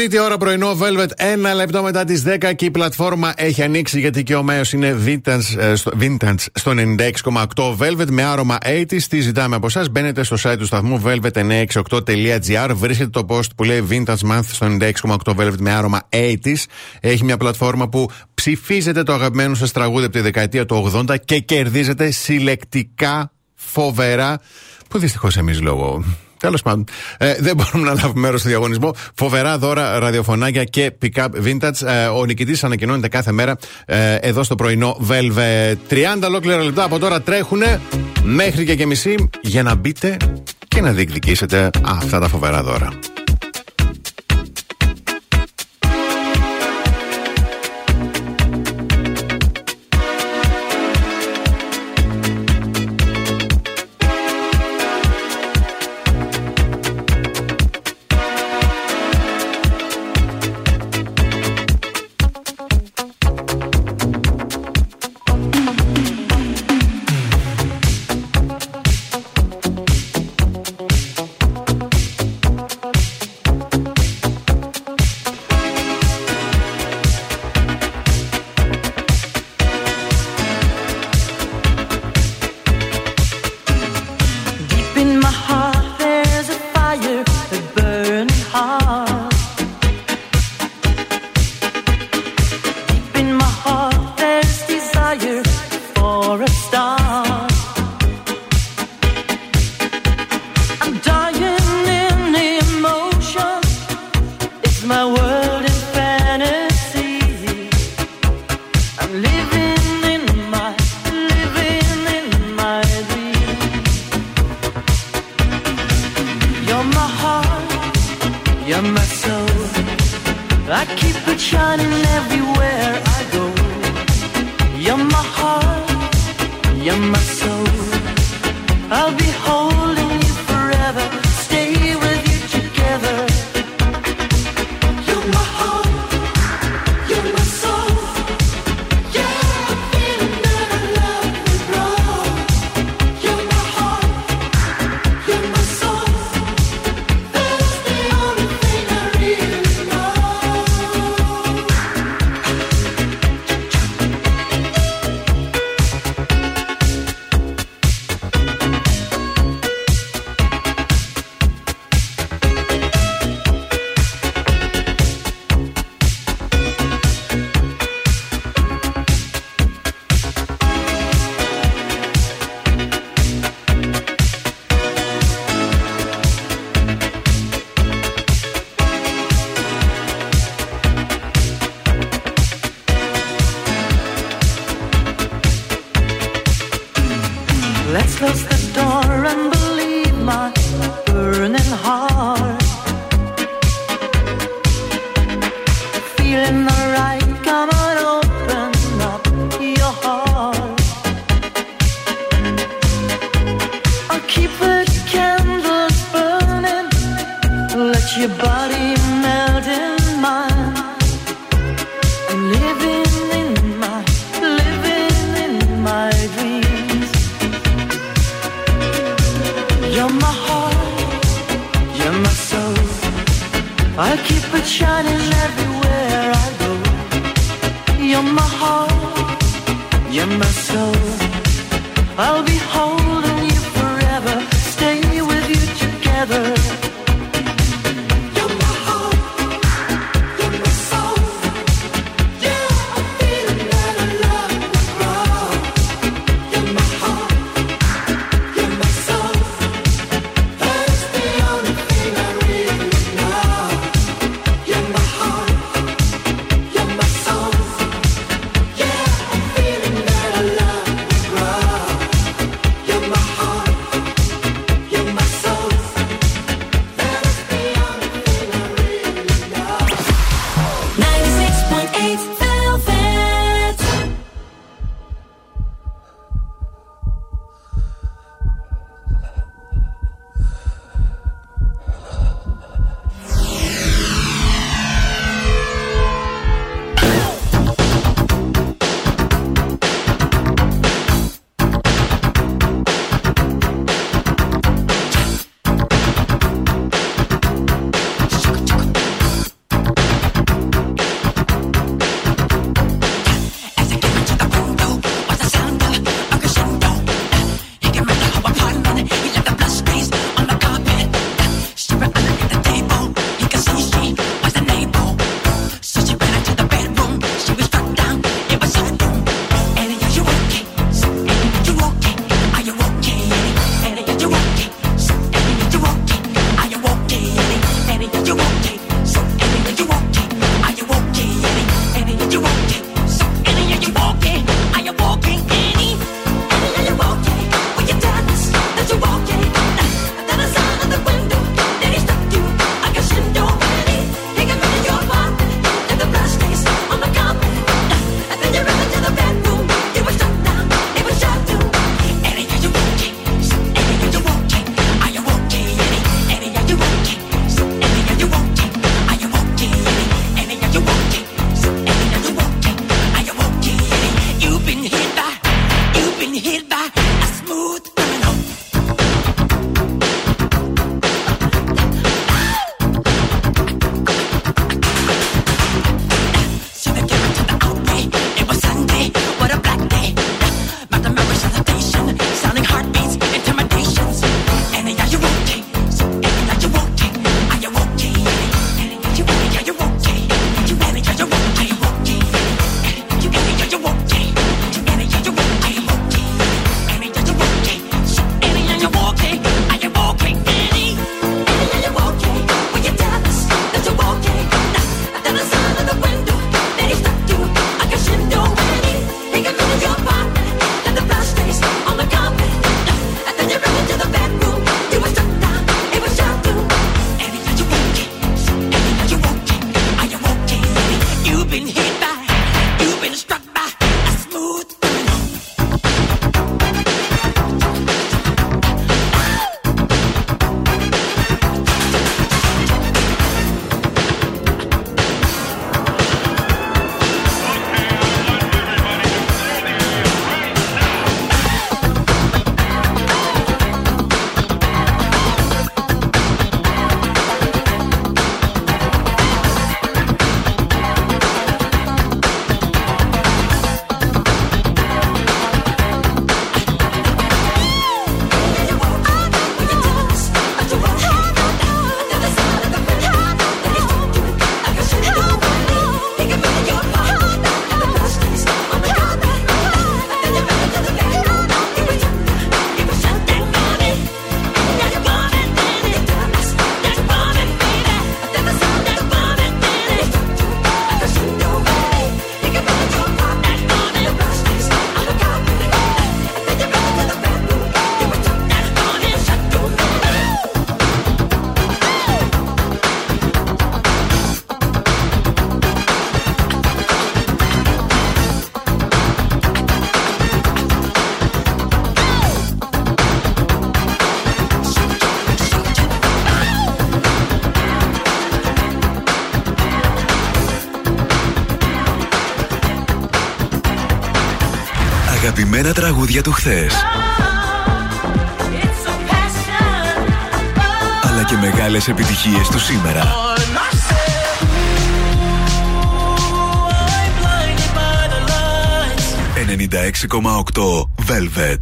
Τρίτη ώρα πρωινό Velvet, ένα λεπτό μετά τις 10 και η πλατφόρμα έχει ανοίξει γιατί και ο Μέο είναι vintage, ε, στο, vintage στο 96,8 Velvet με άρωμα 80. Τι ζητάμε από εσάς, μπαίνετε στο site του σταθμού velvet968.gr, βρίσκετε το post που λέει Vintage Month στο 96,8 Velvet με άρωμα 80. Έχει μια πλατφόρμα που ψηφίζετε το αγαπημένο σας τραγούδι από τη δεκαετία του 80 και κερδίζετε συλλεκτικά φοβερά. Που δυστυχώς εμείς λόγω Τέλος πάντων, ε, δεν μπορούμε να λάβουμε μέρος στο διαγωνισμό. Φοβερά δώρα, ραδιοφωνάκια και pick-up vintage. Ε, ο νικητής ανακοινώνεται κάθε μέρα ε, εδώ στο πρωινό Velvet. 30 ολόκληρα λεπτά από τώρα τρέχουν μέχρι και, και μισή για να μπείτε και να διεκδικήσετε αυτά τα φοβερά δώρα. Τραγούδια του χθες. Αλλά και μεγάλες επιτυχίες του σήμερα. 96,8 Velvet.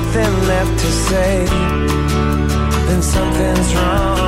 Nothing left to say, then something's wrong.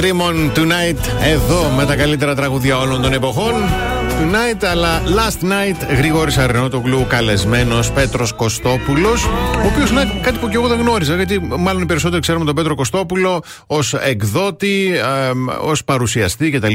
Ρίμον Tonight εδώ με τα καλύτερα τραγούδια όλων των εποχών. Tonight, αλλά last night Γρηγόρης Αρενότογλου καλεσμένος Πέτρος Κωστόπουλος. Ο οποίος λέει κάτι που και εγώ δεν γνώριζα. Γιατί μάλλον οι περισσότεροι ξέρουμε τον Πέτρο Κωστόπουλο ως εκδότη, ως παρουσιαστή κτλ.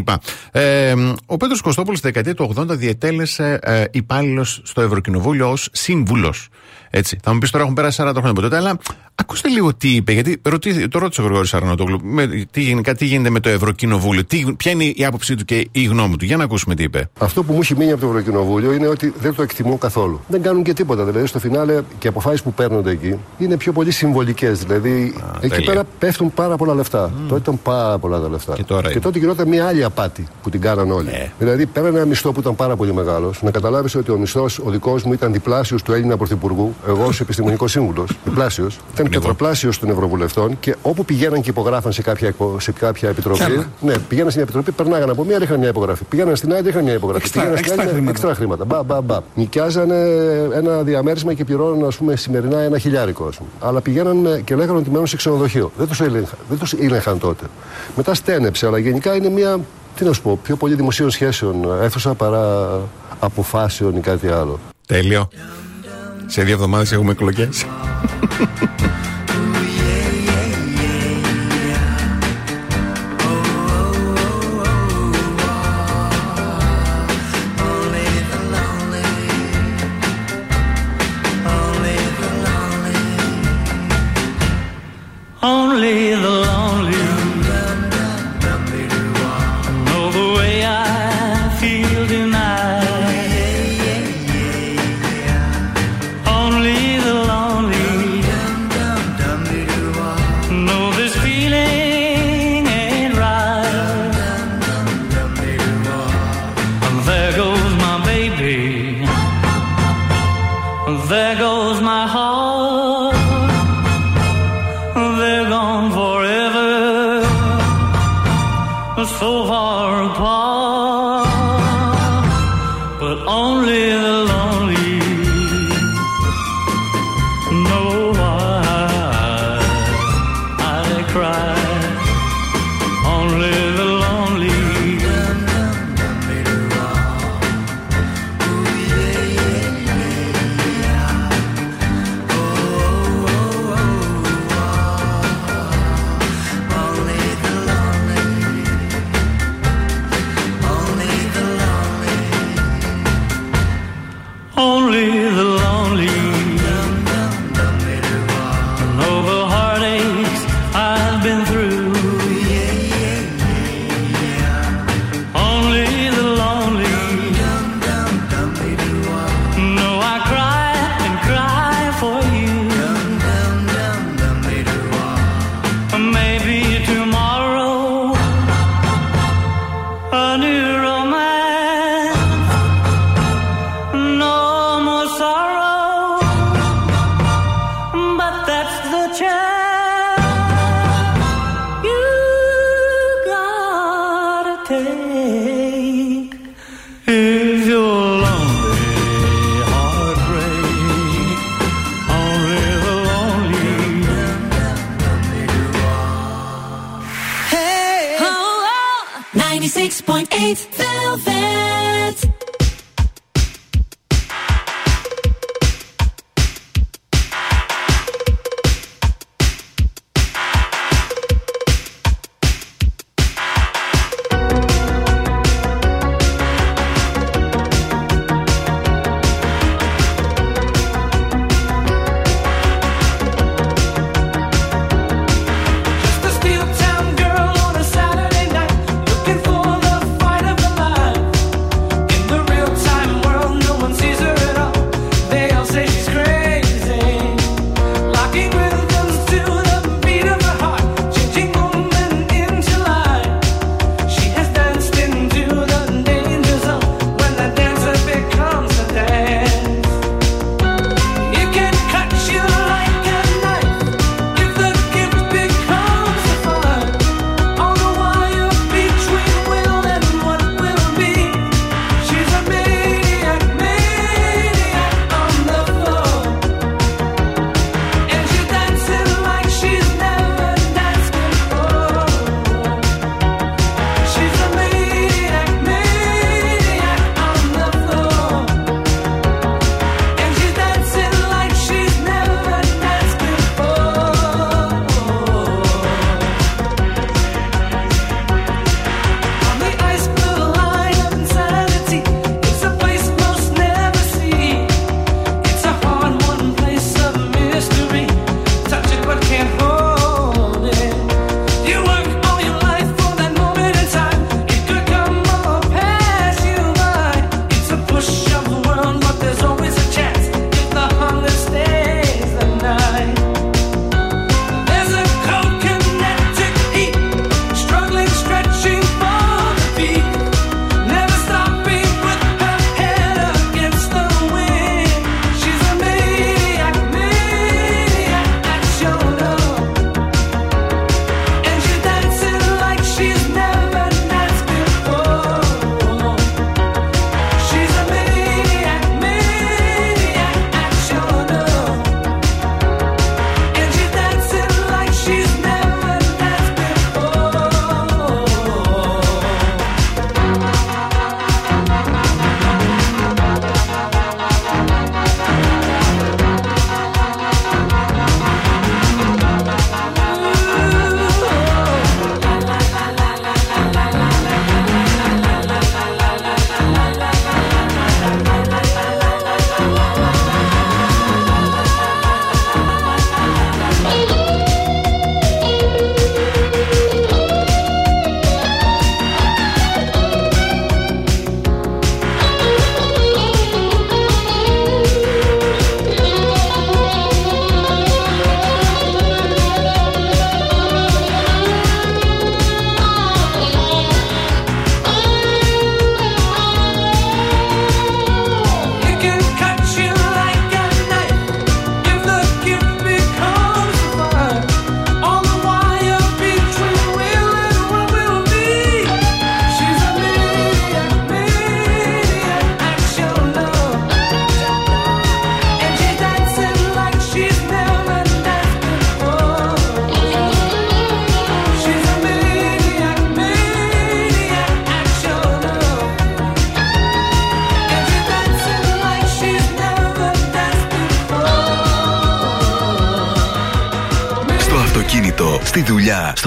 Ε, ο Πέτρος Κωστόπουλος στη δεκαετία του 80 διετέλεσε ε, υπάλληλος στο Ευρωκοινοβούλιο ως σύμβουλος. Έτσι. Θα μου πεις τώρα έχουν περάσει 40 χρόνια από τότε, αλλά ακούστε λίγο τι είπε. Γιατί ρωτή, το ρώτησε ο Γρηγόρης Αρνοτόγλου. Με, τι, γενικά, τι γίνεται με το Ευρωκοινοβούλιο, τι, ποια είναι η άποψή του και η γνώμη του. Για να ακούσουμε τι είπε. Αυτό που μου έχει μείνει από το Ευρωκοινοβούλιο είναι ότι δεν το εκτιμώ καθόλου. Δεν κάνουν και τίποτα. Δηλαδή στο φινάλε και οι αποφάσεις που παίρνονται εκεί είναι πιο πολύ συμβολικές. Δηλαδή εκεί τέλεια. πέρα πέφτουν πάρα πολλά λεφτά. Τότε ήταν πάρα πολλά τα λεφτά. Και τώρα και είναι. τότε γινόταν μια άλλη απάτη που την κάναν όλοι. Δηλαδή πέραν ένα μισθό που ήταν πάρα πολύ μεγάλος, να καταλάβεις ότι ο μισθός ο δικός μου ήταν διπλάσιος του Έλληνα Πρωθυπουργού, εγώ ως επιστημονικός σύμβουλος, διπλάσιος. Ήταν τετραπλάσιο των Ευρωβουλευτών και όπου πηγαίναν και υπογράφαν σε κάποια, εκπο- σε κάποια επιτροπή. Πιάνα. Ναι, πηγαίναν στην επιτροπή, περνάγαν από μία, ρίχναν μια υπογραφή. Πήγαιναν στην άλλη, ρίχναν μια υπογραφή. Εξτρά- Πήγαιναν στην εξτρά άλλη, χρήματα. εξτρά χρήματα. Μπα, μπα, μπα. Νοικιάζανε ένα διαμέρισμα και πληρώναν, ας πούμε, σημερινά ένα χιλιάρικο. Ας πούμε. Αλλά πηγαίναν με- και λέγανε ότι μένουν σε ξενοδοχείο. Δεν τους έλεγχαν, δεν τους έλεγχαν τότε. Μετά στένεψε, αλλά γενικά είναι μια, τι να σου πω, πιο πολύ δημοσίων σχέσεων αίθουσα παρά αποφάσεων ή κάτι άλλο. Τέλειο. Σε δύο εβδομάδες έχουμε εκλογές.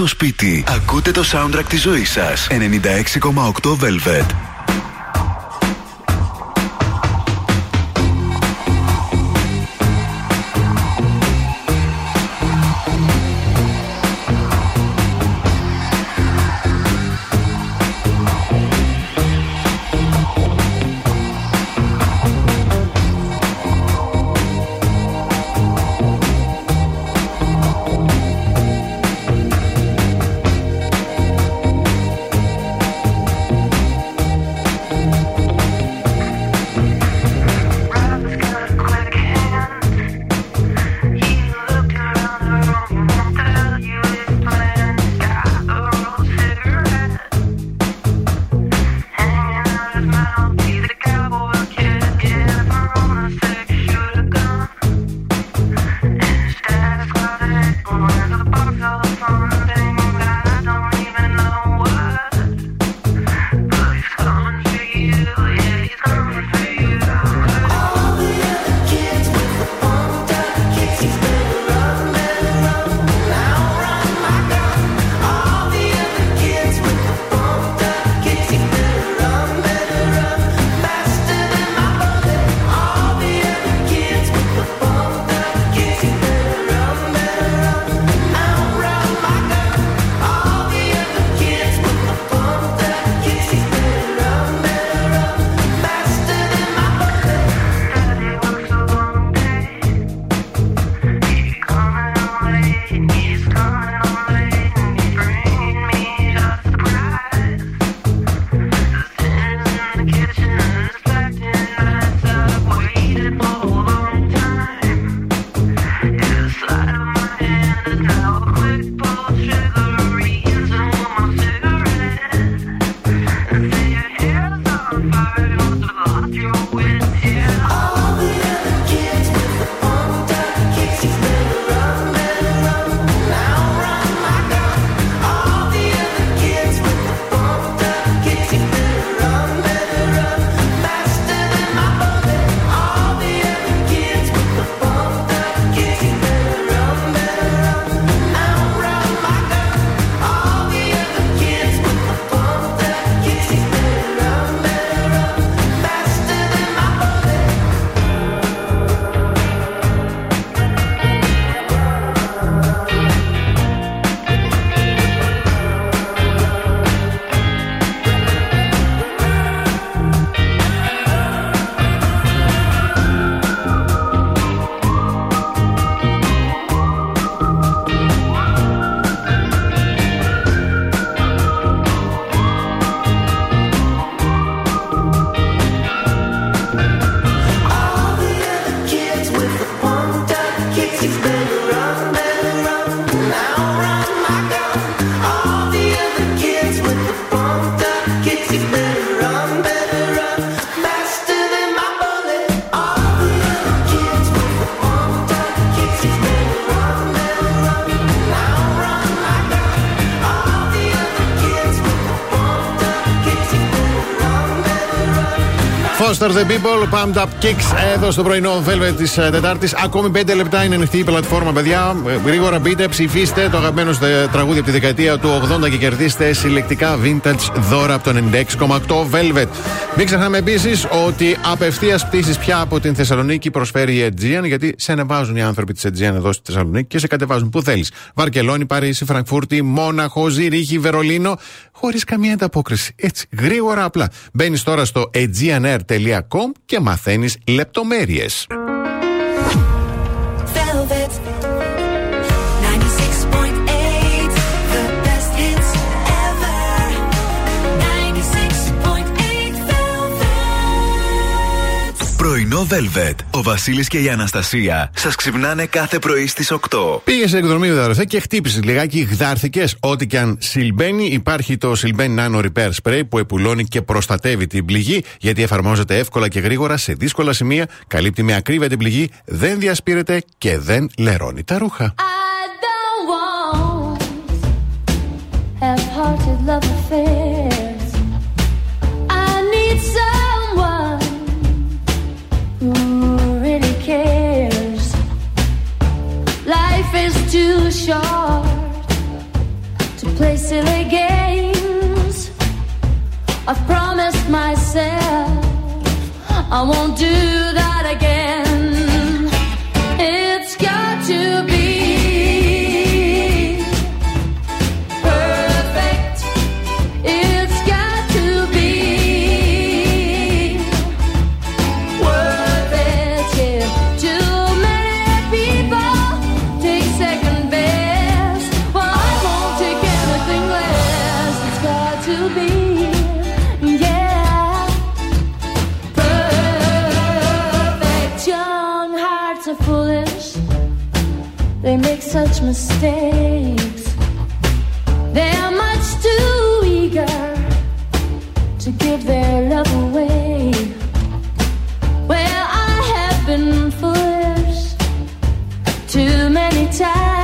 στο σπίτι. Ακούτε το soundtrack της ζωής σας. 96,8 Velvet. Foster the People, Pumped Up Kicks εδώ στο πρωινό Velvet της Τετάρτης. Ακόμη 5 λεπτά είναι ανοιχτή η πλατφόρμα, παιδιά. Ε, Γρήγορα μπείτε, ψηφίστε το αγαπημένο σας τραγούδι από τη δεκαετία του 80 και κερδίστε συλλεκτικά vintage δώρα από το 96,8 Velvet. Μην ξεχνάμε επίσης ότι απευθείας πτήσεις πια από την Θεσσαλονίκη προσφέρει η Aegean, γιατί σε ανεβάζουν οι άνθρωποι της Aegean εδώ στη Θεσσαλονίκη και σε κατεβάζουν που θέλεις. Βαρκελόνη, Παρίσι, Φραγκφούρτη, Μόναχο, Ζηρίχη, Βερολίνο, χωρίς καμία ανταπόκριση. Έτσι, γρήγορα απλά. Μπαίνεις τώρα στο aegeanair.com και μαθαίνεις λεπτομέρειες. Πρωινό Velvet. Ο Βασίλης και η Αναστασία σας ξυπνάνε κάθε πρωί στις 8. Πήγε σε εκδρομή με και χτύπησε λιγάκι γδάρθηκες. Ό,τι και αν σιλμπαίνει, υπάρχει το Silben Nano Repair Spray που επουλώνει και προστατεύει την πληγή, γιατί εφαρμόζεται εύκολα και γρήγορα σε δύσκολα σημεία, καλύπτει με ακρίβεια την πληγή, δεν διασπείρεται και δεν λερώνει τα ρούχα. short to play silly games. I've promised myself I won't do that again. mistakes. They're much too eager to give their love away. Well, I have been foolish too many times.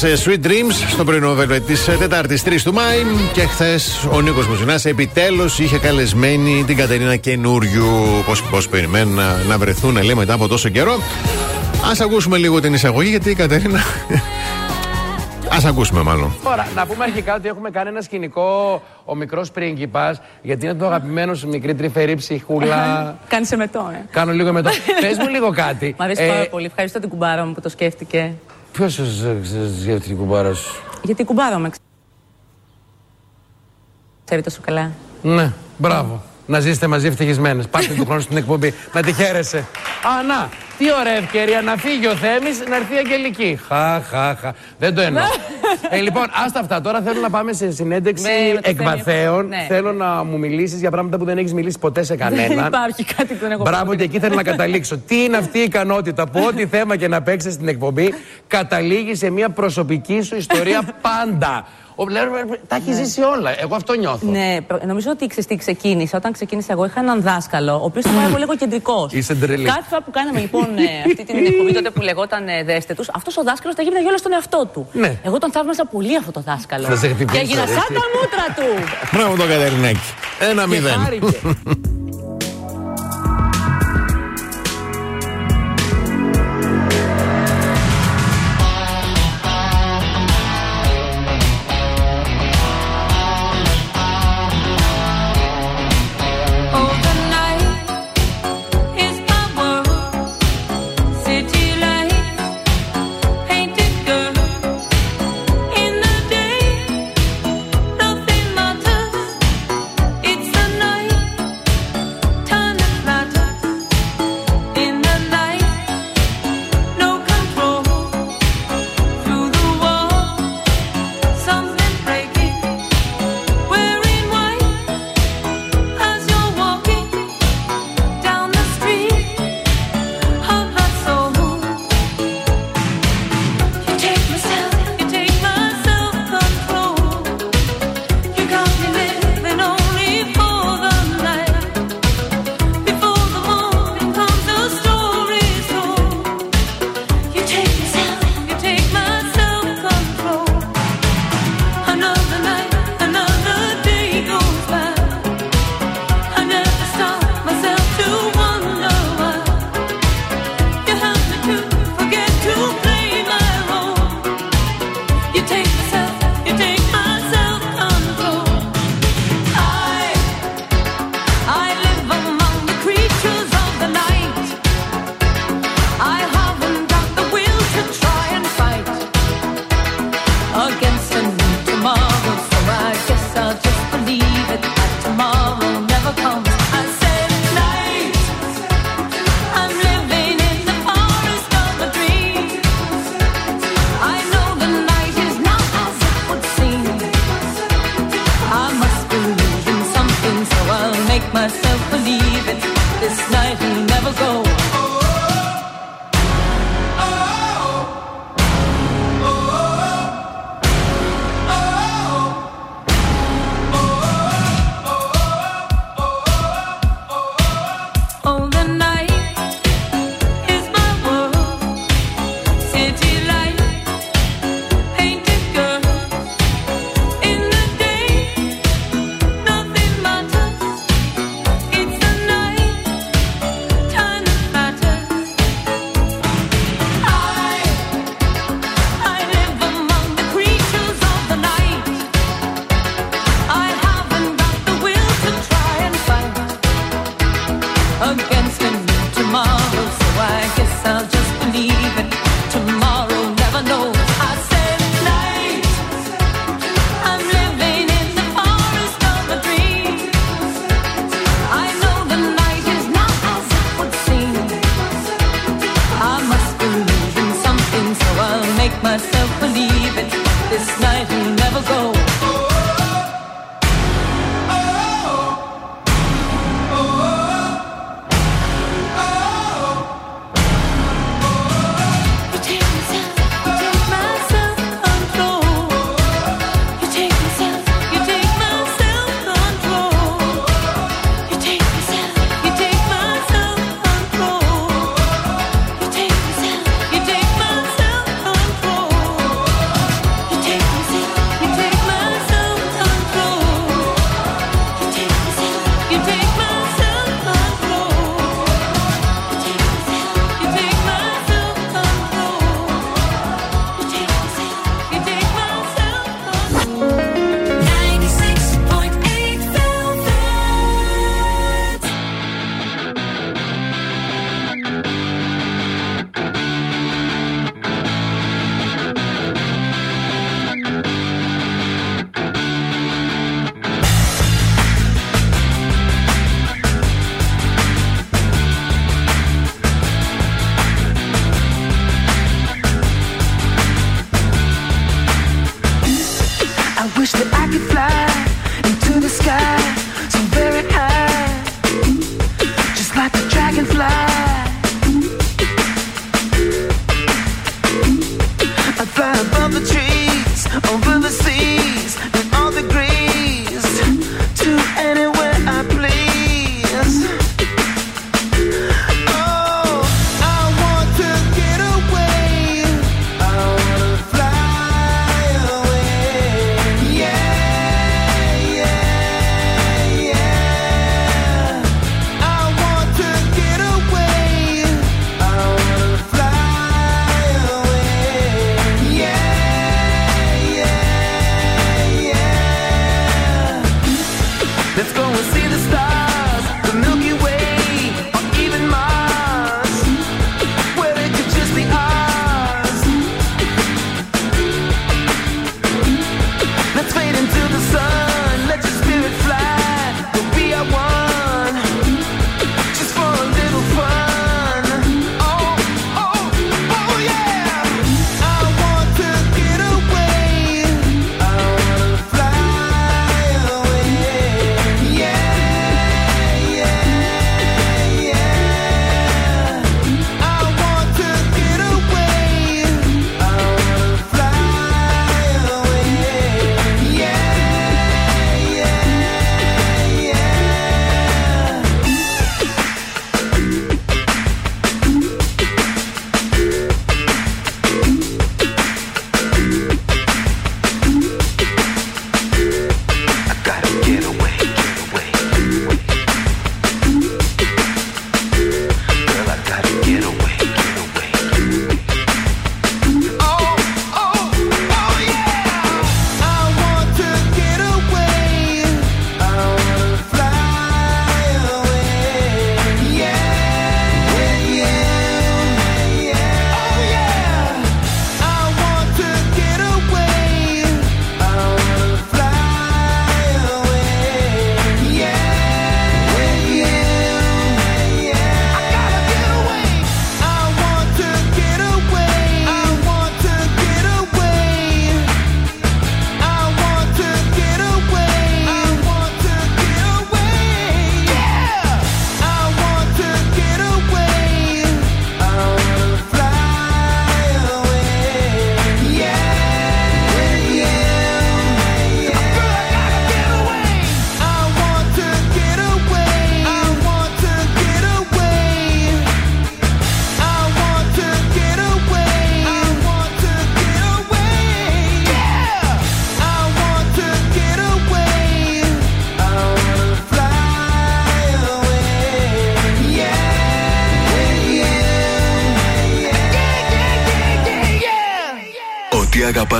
Beyoncé Sweet Dreams στο πρωινό Velvet της Τετάρτης 3 του Μάη. Και χθες ο Νίκος Μουζουνάς επιτέλους είχε καλεσμένη την Κατερίνα Καινούριου. Πώς περιμένουν να, να βρεθούν, λέει, μετά από τόσο καιρό. Α ακούσουμε λίγο την εισαγωγή, γιατί η Κατερίνα. Α ακούσουμε, μάλλον. Τώρα, να πούμε αρχικά ότι έχουμε κάνει ένα σκηνικό ο μικρός πρίγκιπας, γιατί είναι το αγαπημένο σου μικρή τρυφερή ψυχούλα. Κάνεις σε μετό, ε. Κάνω λίγο με το. Πες μου λίγο κάτι. Μ' αρέσει Ε, πάρα πολύ. Ευχαριστώ την κουμπάρα μου που το σκέφτηκε. Ποιος σας σκέφτηκε η κουμπάρα σου; Γιατί η κουμπάρα μου ξέρει τόσο καλά. Ναι, μπράβο. Να ζήσετε μαζί ευτυχισμένες. Πάτε του χρόνου στην εκπομπή. Να τη χαίρεσαι. Α, να, τι ωραία ευκαιρία να φύγει ο Θέμης να έρθει η Αγγελική. Χα, χα, χα. Δεν το εννοώ. ε, λοιπόν, άστα αυτά. Τώρα θέλω να πάμε σε συνέντευξη Ναι, με το εκβαθέων. Θέμη. Ναι. Θέλω να μου μιλήσεις για πράγματα που δεν έχεις μιλήσει ποτέ σε Δεν κανέναν. υπάρχει κάτι που δεν έχω Μπράβο, πει. και εκεί θέλω να καταλήξω. Τι είναι αυτή η ικανότητα που ό,τι θέμα και να παίξεις στην εκπομπή καταλήγει σε μια προσωπική σου ιστορία πάντα. Ο, λέω, τα έχει ζήσει όλα. Εγώ αυτό νιώθω. Ναι, προ- νομίζω ότι ξέρεις τι ξεκίνησα. Όταν ξεκίνησα εγώ είχα έναν δάσκαλο, ο οποίος ήταν πάρα πολύ κεντρικό. Είσαι τρελή. Κάθε φορά που κάναμε λοιπόν ε, αυτή την εκπομπή τότε που λεγόταν ε, Δέστε τους, αυτός ο δάσκαλος τα γύμναγε όλα στον εαυτό του. Ναι. Εγώ τον θαύμασα πολύ αυτό το δάσκαλο. Θα σε χτυπήσω, και έγινα έτσι. σαν τα μούτρα του. Μπράβο το Κατερινάκη. Ένα μηδέν.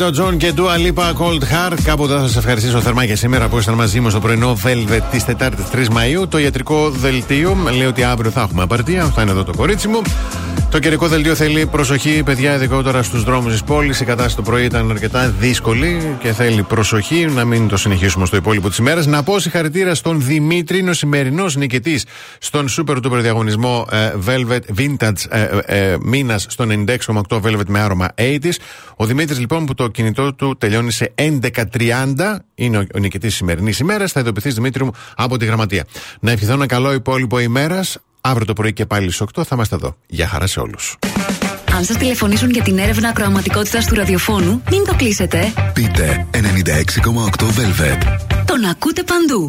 Elton John και Dua Lipa Cold Heart. Κάποτε θα σας ευχαριστήσω θερμά και σήμερα που ήσασταν μαζί μας στο πρωινό Velvet της Τετάρτης 3 Μαΐου. Το ιατρικό δελτίο λέει ότι αύριο θα έχουμε απαρτία. Θα είναι εδώ το κορίτσι μου. Το καιρικό δελτίο θέλει προσοχή, παιδιά, ειδικότερα στους δρόμους της πόλης. Η κατάσταση το πρωί ήταν αρκετά δύσκολη και θέλει προσοχή να μην το συνεχίσουμε στο υπόλοιπο της ημέρας. Να πω συγχαρητήρια στον Δημήτρη, είναι ο σημερινός νικητής στον Super Duper διαγωνισμό ε, Velvet Vintage ε, ε, μήνας στο 96,8 Velvet με άρωμα 80s. Ο Δημήτρης λοιπόν που το κινητό του τελειώνει σε 11.30 είναι ο, ο νικητής τη σημερινής ημέρας. Θα ειδοποιηθείς Δημήτρη μου από τη γραμματεία. Να ευχηθώ ένα καλό υπόλοιπο ημέρας. Αύριο το πρωί και πάλι στις 8 θα είμαστε εδώ. Γεια χαρά σε όλους. Αν σας τηλεφωνήσουν για την έρευνα ακροαματικότητας του ραδιοφώνου, μην το κλείσετε. Πείτε 96,8 Velvet. Τον ακούτε παντού.